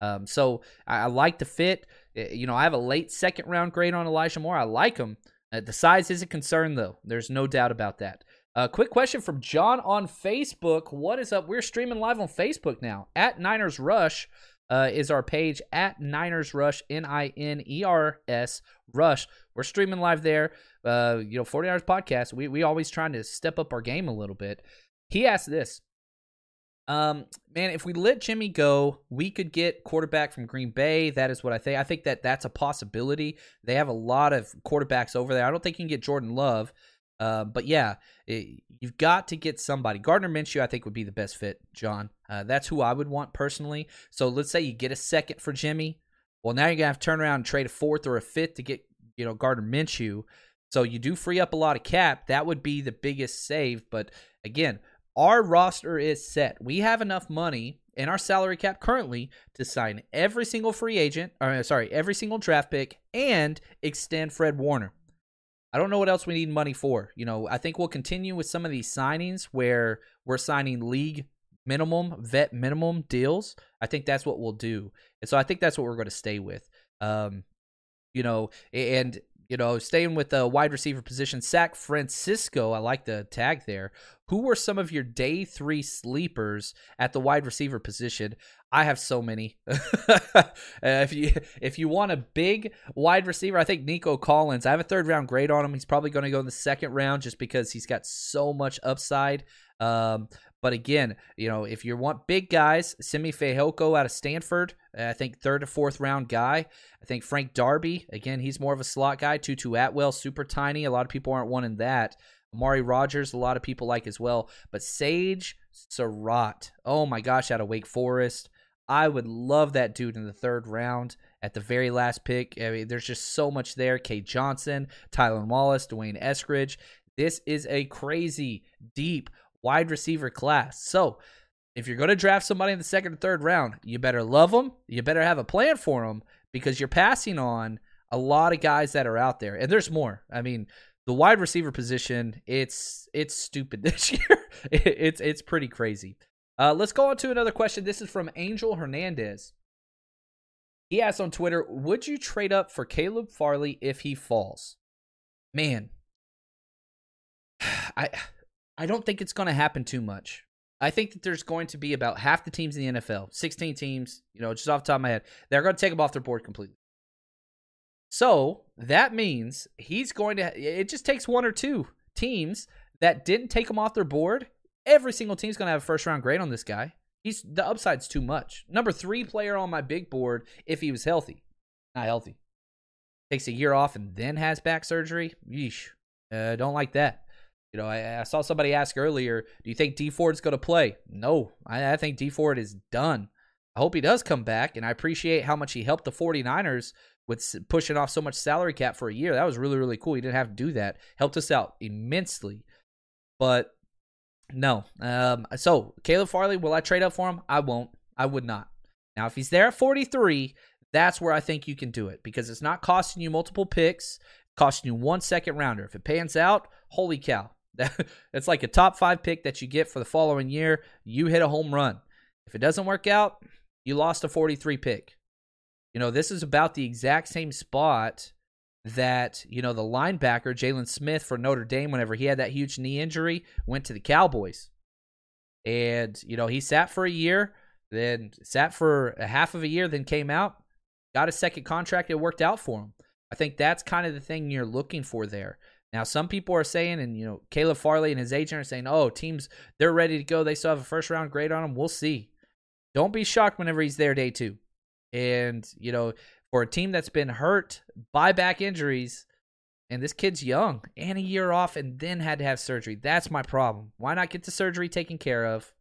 Um, so I, I, like the fit. Eh, you know, I have a late second round grade on Elijah Moore. I like him. Uh, the size is a concern, though. There's no doubt about that. Uh, quick question from John on Facebook. What is up? We're streaming live on Facebook now. At Niners Rush uh, is our page. At Niners Rush, N I N E R S Rush. We're streaming live there. Uh, you know, 40 Hours Podcast. We we always trying to step up our game a little bit. He asked this. Um, man, if we let Jimmy go, we could get quarterback from Green Bay. That is what I think. I think that that's a possibility. They have a lot of quarterbacks over there. I don't think you can get Jordan Love. Uh, but yeah, it, you've got to get somebody. Gardner Minshew, I think, would be the best fit, John. Uh, that's who I would want personally. So let's say you get a second for Jimmy. Well, now you're gonna have to turn around and trade a fourth or a fifth to get, you know, Gardner Minshew. So you do free up a lot of cap. That would be the biggest save. But again, our roster is set. We have enough money in our salary cap currently to sign every single free agent, or sorry, every single draft pick and extend Fred Warner. I don't know what else we need money for. You know, I think we'll continue with some of these signings where we're signing league minimum, vet minimum deals. I think that's what we'll do. And so I think that's what we're going to stay with. Um, you know, and you know, staying with the wide receiver position, Sack Francisco, I like the tag there. Who were some of your day three sleepers at the wide receiver position? I have so many. uh, if you if you want a big wide receiver, I think Nico Collins. I have a third round grade on him. He's probably going to go in the second round just because he's got so much upside. Um, but again, you know, if you want big guys, Simi Fehoko out of Stanford, Uh, I think third to fourth round guy. I think Frank Darby, again, he's more of a slot guy. Tutu Atwell, super tiny. A lot of people aren't wanting that. Amari Rogers, a lot of people like as well. But Sage Surratt, oh my gosh, out of Wake Forest. I would love that dude in the third round at the very last pick. I mean, there's just so much there. Cade Johnson, Tylan Wallace, Dwayne Eskridge. This is a crazy, deep wide receiver class. So if you're going to draft somebody in the second or third round, you better love them. You better have a plan for them because you're passing on a lot of guys that are out there, and there's more. I mean, the wide receiver position, it's it's stupid this year. it's it's pretty crazy. Uh, let's go on to another question. This is from Angel Hernandez. He asked on Twitter, "Would you trade up for Caleb Farley if he falls?" Man, I I don't think it's going to happen too much. I think that there's going to be about half the teams in the NFL, 16 teams, you know, just off the top of my head, they're going to take him off their board completely. So that means he's going to, it just takes one or two teams that didn't take him off their board. Every single team's going to have a first round grade on this guy. He's the upside's too much. Number three player on my big board if he was healthy. Not healthy. Takes a year off and then has back surgery. Yeesh. Uh, don't like that. You know, I, I, saw somebody ask earlier, do you think Dee Ford's going to play? No, I, I think Dee Ford is done. I hope he does come back, and I appreciate how much he helped the 49ers with pushing off so much salary cap for a year. That was really, really cool. He didn't have to do that. Helped us out immensely. But no. Um, so, Caleb Farley, will I trade up for him? I won't. I would not. Now, if he's there at 43, that's where I think you can do it because it's not costing you multiple picks, costing you one second rounder. If it pans out, holy cow, It's like a top five pick that you get for the following year. You hit a home run. If it doesn't work out, you lost a 43 pick. You know, this is about the exact same spot that, you know, the linebacker, Jaylon Smith for Notre Dame, whenever he had that huge knee injury, went to the Cowboys. And, you know, he sat for a year, then sat for a half of a year, then came out, got a second contract. It worked out for him. I think that's kind of the thing you're looking for there. Now, some people are saying, and you know, Caleb Farley and his agent are saying, "Oh, teams they're ready to go. They still have a first round grade on him. We'll see." Don't be shocked whenever he's there day two. And you know, for a team that's been hurt by back injuries, and this kid's young and a year off, and then had to have surgery. That's my problem. Why not get the surgery taken care of,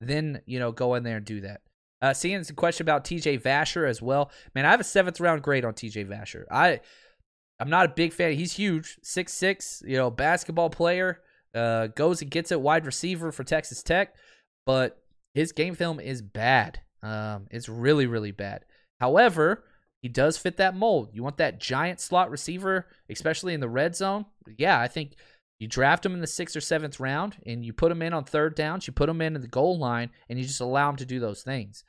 then you know, go in there and do that. Uh, seeing some question about TJ Vasher as well. Man, I have a seventh round grade on TJ Vasher. I I'm not a big fan. He's huge, six six, you know, basketball player. Uh, goes and gets it wide receiver for Texas Tech, but his game film is bad. Um, it's really really bad. However, he does fit that mold. You want that giant slot receiver, especially in the red zone. Yeah, I think you draft him in the sixth or seventh round, and you put him in on third downs. You put him in at the goal line, and you just allow him to do those things.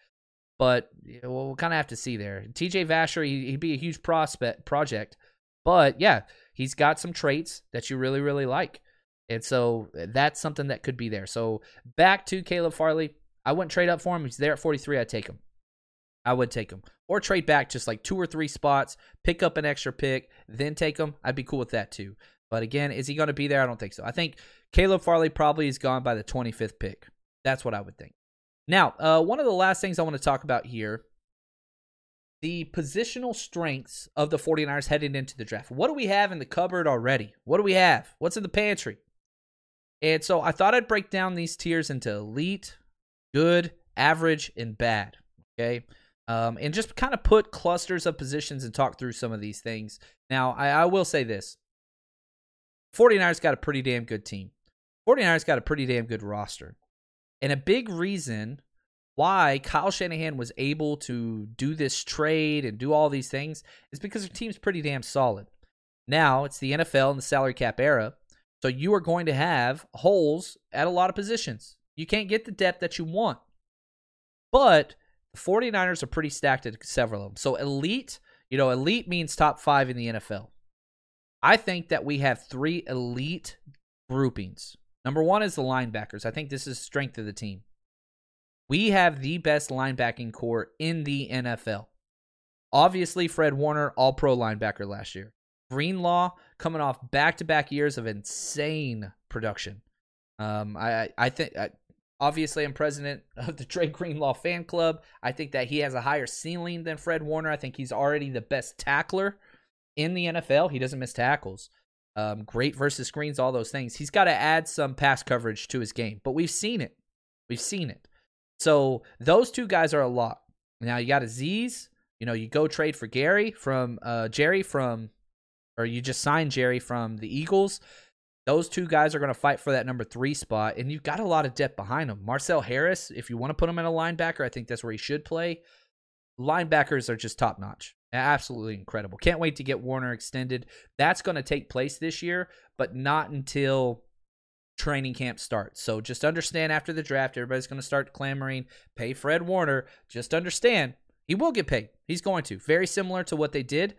But we'll, kind of have to see there. T.J. Vasher, he, would be a huge prospect project but yeah, he's got some traits that you really, really like. And so that's something that could be there. So back to Caleb Farley. I wouldn't trade up for him. He's there at 43. I'd take him. I would take him. Or trade back just like two or three spots, pick up an extra pick, then take him. I'd be cool with that too. But again, is he going to be there? I don't think so. I think Caleb Farley probably is gone by the 25th pick. That's what I would think. Now, uh, one of the last things I want to talk about here the positional strengths of the 49ers heading into the draft. What do we have in the cupboard already? What do we have? What's in the pantry? And so I thought I'd break down these tiers into elite, good, average, and bad. Okay. Um, and just kind of put clusters of positions and talk through some of these things. Now, I, I will say this 49ers got a pretty damn good team. 49ers got a pretty damn good roster. And a big reason why Kyle Shanahan was able to do this trade and do all these things is because their team's pretty damn solid. Now it's the NFL and the salary cap era, so you are going to have holes at a lot of positions. You can't get the depth that you want. But the 49ers are pretty stacked at several of them. So elite, you know, elite means top five in the NFL. I think that we have three elite groupings. Number one is the linebackers. I think this is strength of the team. We have the best linebacking corps in the NFL. Obviously, Fred Warner, all pro linebacker last year. Greenlaw coming off back to back years of insane production. Um, I, I think, obviously, I'm president of the Dre Greenlaw fan club. I think that he has a higher ceiling than Fred Warner. I think he's already the best tackler in the NFL. He doesn't miss tackles. Um, great versus screens, all those things. He's got to add some pass coverage to his game, but we've seen it. We've seen it. So those two guys are a lot. Now you got Azeez. You know, you go trade for Gary from uh, Gerry from, or you just sign Gerry from the Eagles. Those two guys are going to fight for that number three spot, and you've got a lot of depth behind them. Marcel Harris, if you want to put him in a linebacker, I think that's where he should play. Linebackers are just top notch. Absolutely incredible. Can't wait to get Warner extended. That's going to take place this year, but not until training camp starts. So just understand after the draft, everybody's going to start clamoring, pay Fred Warner. Just understand he will get paid. He's going to. Very similar to what they did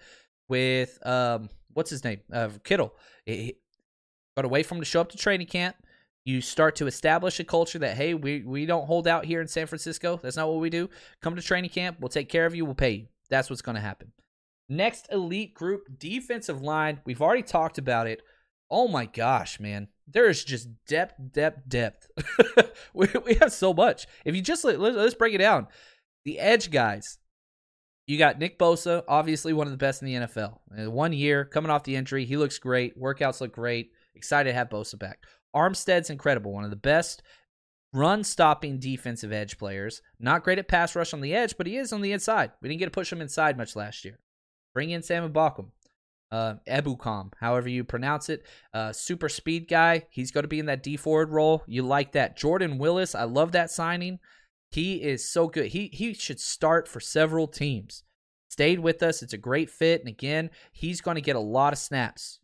with um, what's his name, uh, Kittle. To wait for him to show up to training camp. You start to establish a culture that hey, we we don't hold out here in San Francisco. That's not what we do. Come to training camp. We'll take care of you. We'll pay you. That's what's going to happen. Next elite group, defensive line. We've already talked about it. Oh my gosh, man. There is just depth, depth, depth. we, we have so much. If you just let, let's break it down. The edge guys, you got Nick Bosa, obviously one of the best in the NFL. One year coming off the injury, he looks great. Workouts look great. Excited to have Bosa back. Armstead's incredible, one of the best run stopping defensive edge players. Not great at pass rush on the edge, but he is on the inside. We didn't get to push him inside much last year. Bring in Sam Ebukam. Uh, Ebukam, however you pronounce it. Uh, super speed guy. He's going to be in that Dee Ford role. You like that. Jordan Willis, I love that signing. He is so good. He he should start for several teams. Stayed with us. It's a great fit. And again, he's going to get a lot of snaps.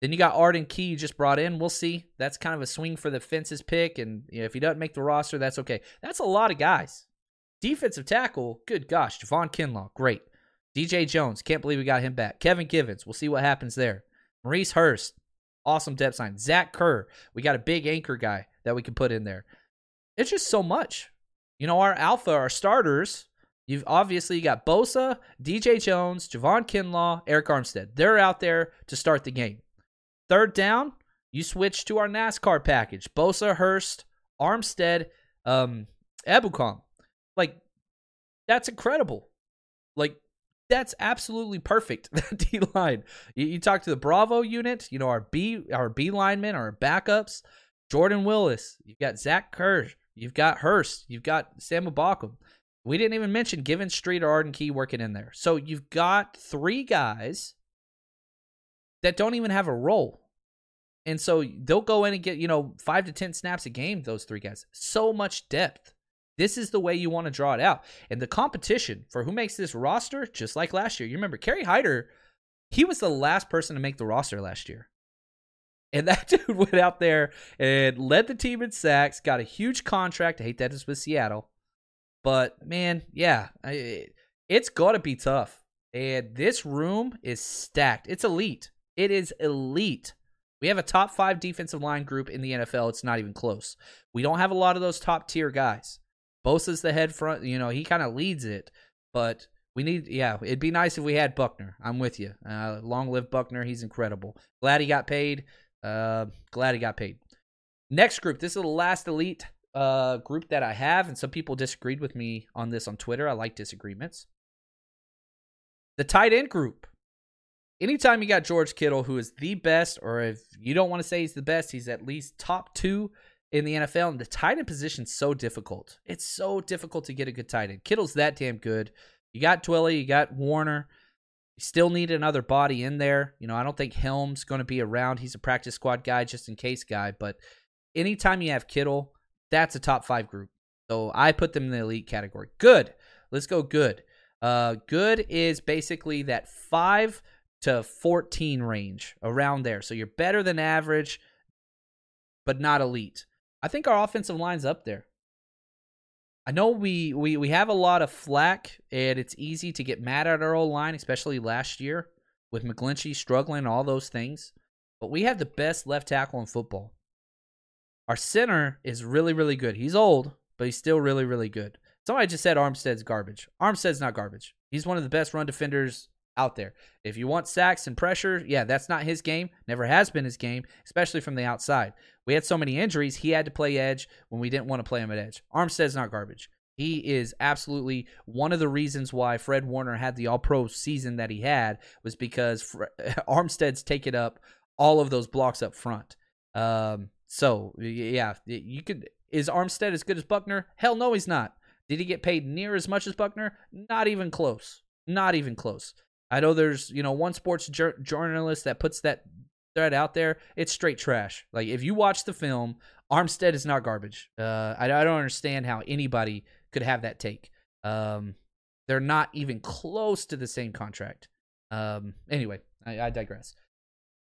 Then you got Arden Key you just brought in. We'll see. That's kind of a swing for the fences pick. And you know, if he doesn't make the roster, that's okay. That's a lot of guys. Defensive tackle, good gosh. Javon Kinlaw, great. DJ Jones, can't believe we got him back. Kevin Givens, we'll see what happens there. Maurice Hurst, awesome depth sign. Zach Kerr, we got a big anchor guy that we can put in there. It's just so much. You know, our alpha, our starters, you've obviously got Bosa, DJ Jones, Javon Kinlaw, Arik Armstead. They're out there to start the game. Third down, you switch to our NASCAR package. Bosa, Hurst, Armstead, um. Like, that's incredible. That's absolutely perfect. That D line. You, you, talk to the Bravo unit, you know, our B our B linemen, our backups, Jordan Willis, you've got Zach Kerr, you've got Hurst, you've got Sam Ebukam. We didn't even mention Given Street or Arden Key working in there. So you've got three guys that don't even have a role. And so they'll go in and get, you know, five to 10 snaps a game, those three guys. So much depth. This is the way you want to draw it out. And the competition for who makes this roster, just like last year. You remember Kerry Hyder, he was the last person to make the roster last year. And that dude went out there and led the team in sacks, got a huge contract. I hate that it's with Seattle. But man, yeah, it's got to be tough. And this room is stacked. It's elite. It is elite. We have a top five defensive line group in the NFL. It's not even close. We don't have a lot of those top tier guys. Bosa's the head front. You know, he kind of leads it, but we need, yeah, it'd be nice if we had Buckner. I'm with you. Uh, long live Buckner. He's incredible. Glad he got paid. Uh, glad he got paid. Next group. This is the last elite uh, group that I have, and some people disagreed with me on this on Twitter. I like disagreements. The tight end group anytime you got George Kittle, who is the best, or if you don't want to say he's the best, he's at least top two in the NFL. And the tight end position's so difficult. It's so difficult to get a good tight end. Kittle's that damn good. You got Dwelley, you got Woerner. You still need another body in there. You know, I don't think Helm's going to be around. He's a practice squad guy, just in case guy. But anytime you have Kittle, that's a top five group. So I put them in the elite category. Good. Let's go good. Uh, good is basically that five to 14 range around there. So you're better than average, but not elite. I think our offensive line's up there. I know we, we, we have a lot of flack, and it's easy to get mad at our old line, especially last year with McGlinchey struggling all those things. But we have the best left tackle in football. Our center is really, really good. He's old, but he's still really, really good. Somebody just said Armstead's garbage. Armstead's not garbage. He's one of the best run defenders out there. If you want sacks and pressure, yeah, that's not his game. Never has been his game, especially from the outside. We had so many injuries, he had to play edge when we didn't want to play him at edge. Armstead's not garbage. He is absolutely one of the reasons why Fred Warner had the All Pro season that he had was because Fre- Armstead's taken up all of those blocks up front. Um, so yeah, you could. Is Armstead as good as Buckner? Hell no, he's not. Did he get paid near as much as Buckner? Not even close. Not even close. I know there's, you know, one sports jur- journalist that puts that thread out there, it's straight trash. Like if you watch the film, Armstead is not garbage. Uh, I, I don't understand how anybody could have that take. Um, they're not even close to the same contract. Um, anyway, I, I digress.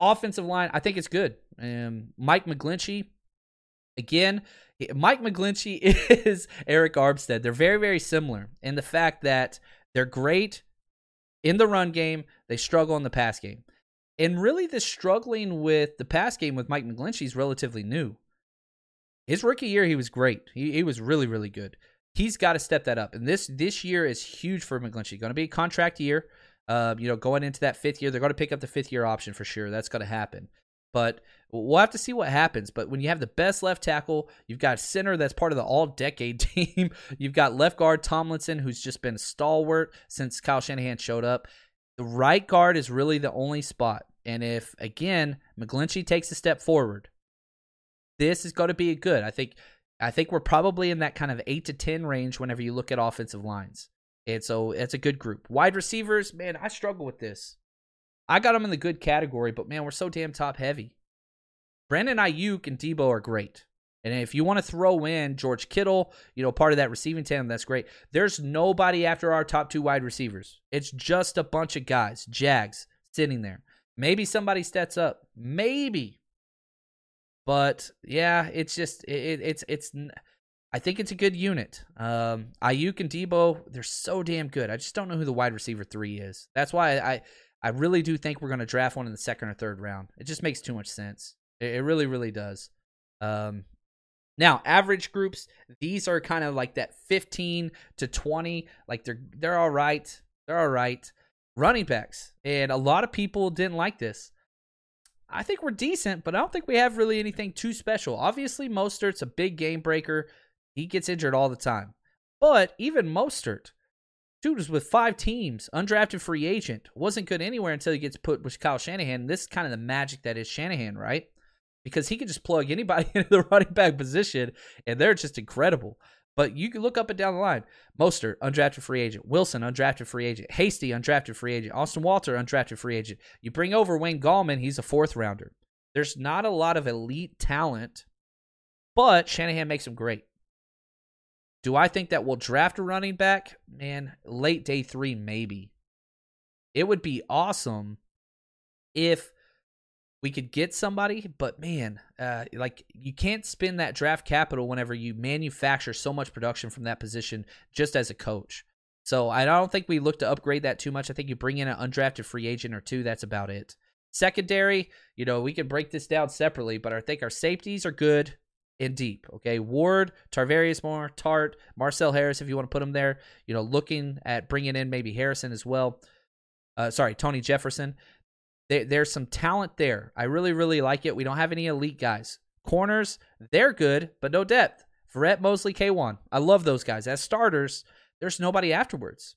Offensive line, I think it's good. Um, Mike McGlinchey, again, Mike McGlinchey is Arik Armstead. They're very, very similar in the fact that they're great in the run game, they struggle in the pass game. And really, the struggling with the pass game with Mike McGlinchey is relatively new. His rookie year, he was great. He, he was really, really good. He's got to step that up. And this this year is huge for McGlinchey. Going to be a contract year. Uh, you know, going into that fifth year, they're going to pick up the fifth year option for sure. That's going to happen. But we'll have to see what happens. But when you have the best left tackle, you've got center that's part of the all decade team. You've got left guard Tomlinson, who's just been stalwart since Kyle Shanahan showed up. The right guard is really the only spot. And if, again, McGlinchey takes a step forward, this is going to be good. I think I think we're probably in that kind of 8 to 10 range whenever you look at offensive lines. And so it's a good group. Wide receivers, man, I struggle with this. I got them in the good category, but man, we're so damn top heavy. Brandon Aiyuk and Deebo are great. And if you want to throw in George Kittle, you know, part of that receiving tandem, that's great. There's nobody after our top two wide receivers. It's just a bunch of guys, Jags, sitting there. Maybe somebody steps up. Maybe. But yeah, it's just it, it's it's I think it's a good unit. Um Aiyuk and Deebo, they're so damn good. I just don't know who the wide receiver three is. That's why I I really do think we're gonna draft one in the second or third round. It just makes too much sense. It, it really, really does. Um now, average groups, these are kind of like that 15 to 20. Like they're they're all right. They're all right. Running backs. And a lot of people didn't like this. I think we're decent, but I don't think we have really anything too special. Obviously, Mostert's a big game breaker. He gets injured all the time. But even Mostert, dude was with five teams, undrafted free agent, wasn't good anywhere until he gets put with Kyle Shanahan. This is kind of the magic that is Shanahan, right? Because he can just plug anybody into the running back position, and they're just incredible. But you can look up and down the line. Mostert, undrafted free agent. Wilson, undrafted free agent. Hasty, undrafted free agent. Austin Walter, undrafted free agent. You bring over Wayne Gallman, he's a fourth rounder. There's not a lot of elite talent, but Shanahan makes them great. Do I think that we'll draft a running back? Man, late day three, maybe. It would be awesome if we could get somebody, but man, uh, like you can't spend that draft capital whenever you manufacture so much production from that position just as a coach. So I don't think we look to upgrade that too much. I think you bring in an undrafted free agent or two. That's about it. Secondary, you know, we can break this down separately, but I think our safeties are good and deep. Okay, Ward, Tarvarius Moore, Tartt, Marcel Harris, if you want to put them there. You know, looking at bringing in maybe Harrison as well. Uh, sorry, Tony Jefferson. There, there's some talent there. I really, really like it. We don't have any elite guys. Corners, they're good, but no depth. Verrett, Moseley, K1. I love those guys. As starters, there's nobody afterwards.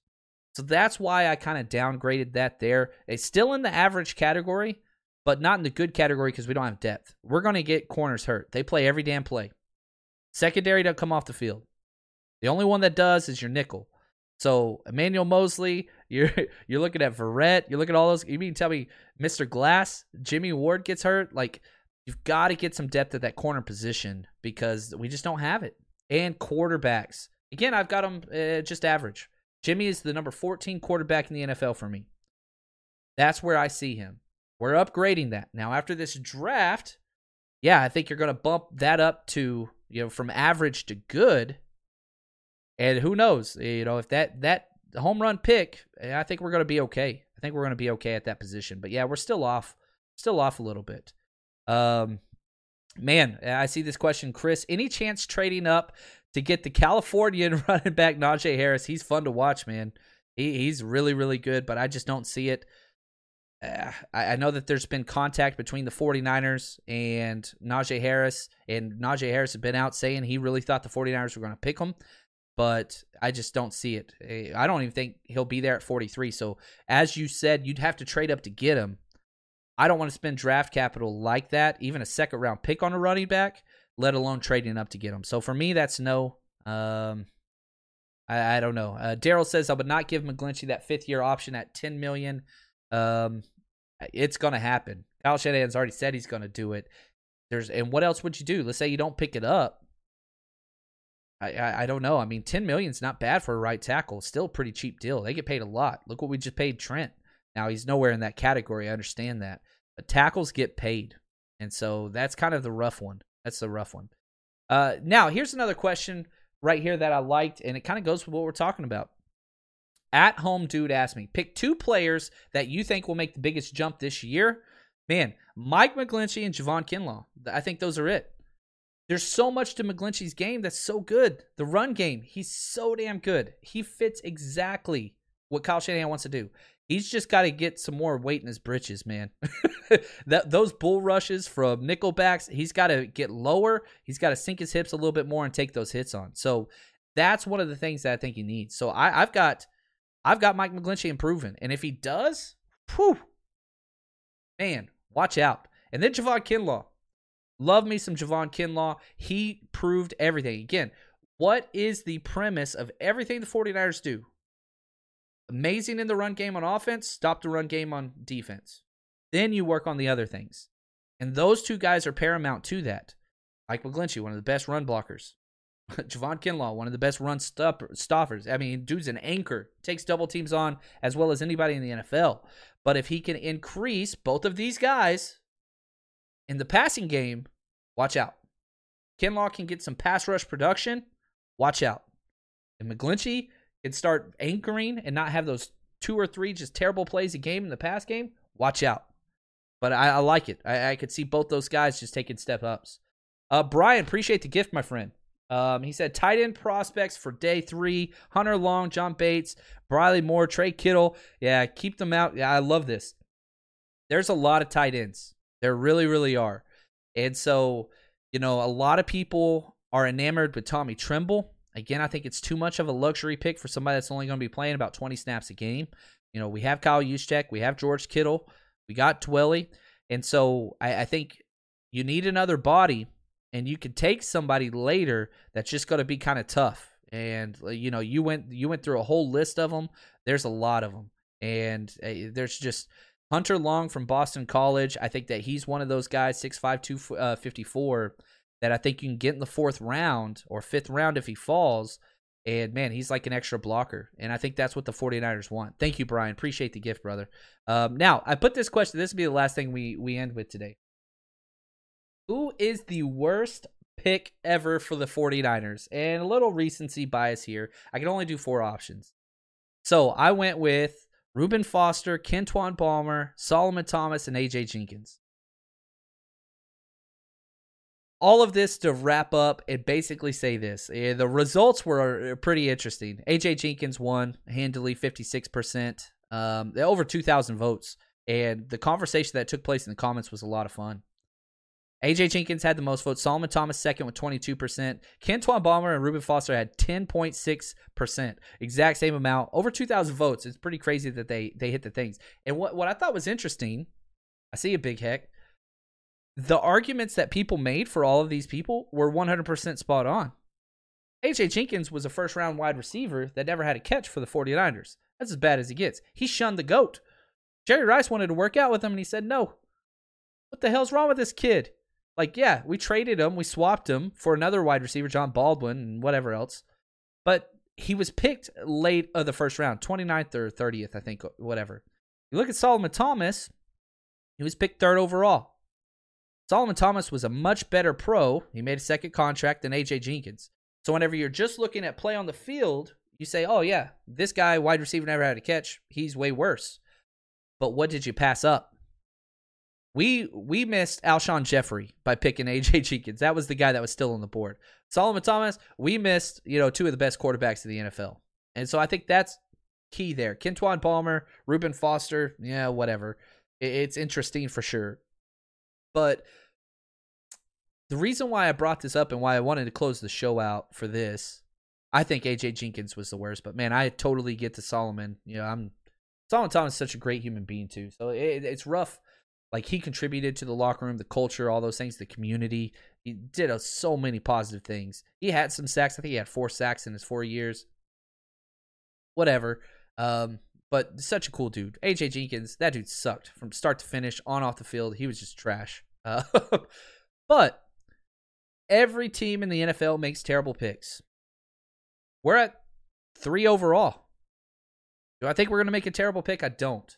So that's why I kind of downgraded that there. It's still in the average category, but not in the good category because we don't have depth. We're going to get corners hurt. They play every damn play. Secondary don't come off the field. The only one that does is your nickel. So Emmanuel Moseley, you're you're looking at Verrett, you're looking at all those. You mean tell me Mr. Glass, Jimmie Ward gets hurt? Like you've got to get some depth at that corner position because we just don't have it. And quarterbacks, again, I've got them uh, just average. Jimmy is the number 14 quarterback in the NFL for me. That's where I see him. We're upgrading that now after this draft. Yeah, I think you're going to bump that up to you know from average to good and who knows? You know, if that that home run pick, I think we're going to be okay. I think we're going to be okay at that position. But yeah, we're still off, still off a little bit. Um, man, I see this question, Chris. Any chance trading up to get the Californian running back Najee Harris? He's fun to watch, man. He, he's really, really good, but I just don't see it. Uh, I, I, know that there's been contact between the 49ers and Najee Harris, and Najee Harris has been out saying he really thought the 49ers were going to pick him but I just don't see it. Eh, I don't even think he'll be there at 43. So, as you said, you'd have to trade up to get him. I don't want to spend draft capital like that, even a second round pick on a running back, let alone trading up to get him. So, for me, that's no. Um, I, I don't know. Uh, Daryl says I would not give McGlinchey that fifth year option at 10 million. Um, it's to happen. Kyle Shanahan's already said he's to do it. There's and what else would you do? Let's say you don't pick it up. I, I, I don't know. I mean, ten million's not bad for a right tackle. Still a pretty cheap deal. They get paid a lot. Look what we just paid Trent. Now he's nowhere in that category. I understand that, but tackles get paid, and so that's kind of the rough one. That's the rough one. Uh, now here's another question right here that I liked, and it kind of goes with what we're talking about. At home dude asked me, pick two players that you think will make the biggest jump this year. Man, Mike McGlinchey and Javon Kinlaw. I think those are it. There's so much to McGlinchey's game that's so good. The run game, he's so damn good. He fits exactly what Kyle Shanahan wants to do. He's just got to get some more weight in his britches, man. that those bull rushes from nickelbacks, he's got to get lower. He's got to sink his hips a little bit more and take those hits on. So that's one of the things that I think he needs. So I, I've got, I've got Mike McGlinchey improving, and if he does, whew, man, watch out. And then Javon Kinlaw, Love me some Javon Kinlaw. He proved everything. Again, what is the premise of everything the 49ers do? Amazing in the run game on offense, stop the run game on defense. Then you work on the other things. And those two guys are paramount to that. Mike McGlinchey, one of the best run blockers. Javon Kinlaw, one of the best run stoppers. I mean, dude's an anchor, takes double teams on as well as anybody in the NFL. But if he can increase both of these guys in the passing game, watch out. Kinlaw can get some pass rush production. Watch out. And McGlinchey can start anchoring and not have those two or three just terrible plays a game in the pass game. Watch out. But I, I like it. I, I, could see both those guys just taking step ups. Uh, Brian, appreciate the gift, my friend. Um, he said tight end prospects for day three: Hunter Long, John Bates, Briley Moore, Tre' McKitty. Yeah, keep them out. Yeah, I love this. There's a lot of tight ends. There really, really are. And so, you know, a lot of people are enamored with Tommy Tremble. Again, I think it's too much of a luxury pick for somebody that's only going to be playing about 20 snaps a game. You know, we have Kyle Juszczyk, we have George Kittle, we got Dwelley. And so I, I think you need another body, and you can take somebody later that's just going to be kind of tough. And uh, you know, you went you went through a whole list of them. There's a lot of them, and uh, there's just Hunter Long from Boston College, I think that he's one of those guys, 6'5", 254, uh, that I think you can get in the fourth round or fifth round if he falls. And man, he's like an extra blocker. And I think that's what the 49ers want. Thank you, Brian. Appreciate the gift, brother. Um, now, I put this question. This will be the last thing we, we end with today. Who is the worst pick ever for the 49ers? And a little recency bias here. I can only do four options. So I went with Reuben Foster, Kentwan Balmer, Solomon Thomas, and AJ Jenkins. All of this to wrap up and basically say this. Eh, the results were uh, pretty interesting. AJ Jenkins won handily 56%, um, over 2,000 votes. And the conversation that took place in the comments was a lot of fun. AJ Jenkins had the most votes. Solomon Thomas second with 22%. Kentwan Balmer and Reuben Foster had 10.6%. Exact same amount. Over 2,000 votes. It's pretty crazy that they they hit the things. And what, what I thought was interesting, I see a big heck. The arguments that people made for all of these people were 100% spot on. AJ Jenkins was a first round wide receiver that never had a catch for the 49ers. That's as bad as he gets. He shunned the GOAT. Jerry Rice wanted to work out with him and he said no. What the hell's wrong with this kid? Like, yeah, we traded him, we swapped him for another wide receiver, Jon Baldwin, and whatever else. But he was picked late of the first round, 29th or 30th, I think, whatever. You look at Solomon Thomas, he was picked third overall. Solomon Thomas was a much better pro. He made a second contract than AJ Jenkins. So whenever you're just looking at play on the field, you say, oh, yeah, this guy, wide receiver, never had a catch. He's way worse. But what did you pass up? We we missed Alshon Jeffery by picking AJ Jenkins. That was the guy that was still on the board. Solomon Thomas, we missed, you know, two of the best quarterbacks in the NFL. And so I think that's key there. Kentwan Balmer, Reuben Foster, yeah, whatever. It's interesting for sure. But the reason why I brought this up and why I wanted to close the show out for this, I think AJ Jenkins was the worst. But man, I totally get to Solomon. You know, I'm Solomon Thomas is such a great human being too. So it, it's rough like he contributed to the locker room, the culture, all those things, the community. He did a, so many positive things. He had some sacks. I think he had four sacks in his four years. Whatever. Um, but such a cool dude. AJ Jenkins, that dude sucked from start to finish, on off the field. He was just trash. Uh, but every team in the NFL makes terrible picks. We're at three overall. Do I think we're going to make a terrible pick? I don't.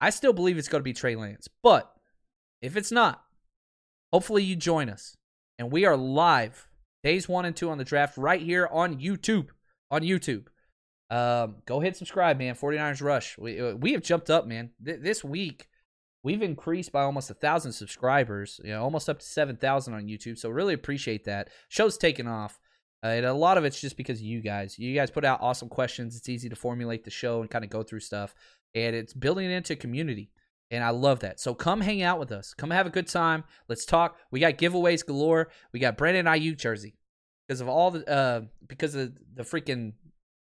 I still believe it's going to be Trey Lance. But if it's not, hopefully you join us. And we are live days one and two on the draft right here on YouTube. On YouTube. Um, go hit subscribe, man. 49ers Rush. We, uh, we have jumped up, man. Th- this week, we've increased by almost a thousand subscribers, you know, almost up to 7,000 on YouTube. So really appreciate that. Show's taken off. Uh, and a lot of it's just because you guys. You guys put out awesome questions. It's easy to formulate the show and kind of go through stuff. And it's building into community. And I love that. So come hang out with us. Come have a good time. Let's talk. We got giveaways galore. We got Brandon Aiyuk jersey because of all the uh because of the freaking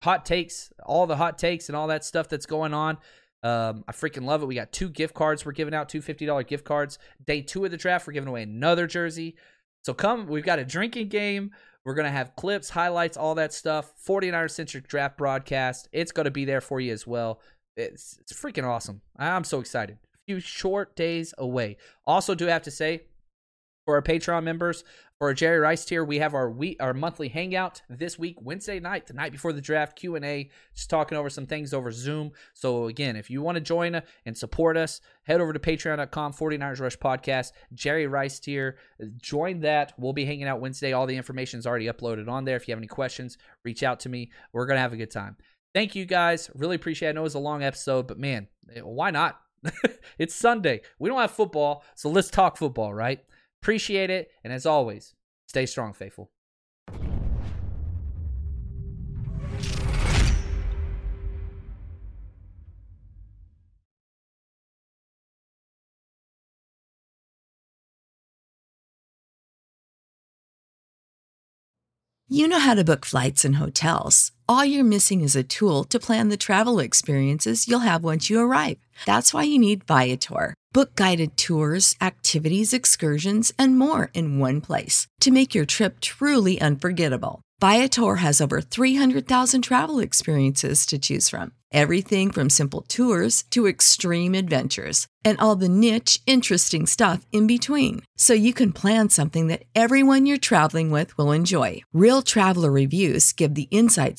hot takes, all the hot takes and all that stuff that's going on. Um, I freaking love it. We got two gift cards we're giving out, two $50 gift cards. Day two of the draft, we're giving away another jersey. So come, we've got a drinking game. We're going to have clips, highlights, all that stuff. 49er centric draft broadcast. It's going to be there for you as well. It's, it's freaking awesome. I'm so excited. A few short days away. Also, do have to say, for our Patreon members, for our Jerry Rice tier, we have our week, our monthly hangout this week, Wednesday night, the night before the draft, Q and A, just talking over some things over Zoom. So again, if you want to join and support us, head over to Patreon.com, 49ers Rush Podcast, Jerry Rice tier, join that. We'll be hanging out Wednesday. All the information is already uploaded on there. If you have any questions, reach out to me. We're gonna have a good time. Thank you guys. Really appreciate. it. I know it was a long episode, but man, eh, why not? it's Sunday. We don't have football, so let's talk football, right? Appreciate it. And as always, stay strong, faithful. You know how to book flights and hotels. All you're missing is a tool to plan the travel experiences you'll have once you arrive. That's why you need Viator. Book guided tours, activities, excursions, and more in one place to make your trip truly unforgettable. Viator has over 300,000 travel experiences to choose from. Everything from simple tours to extreme adventures and all the niche, interesting stuff in between. So you can plan something that everyone you're traveling with will enjoy. Real traveler reviews give the inside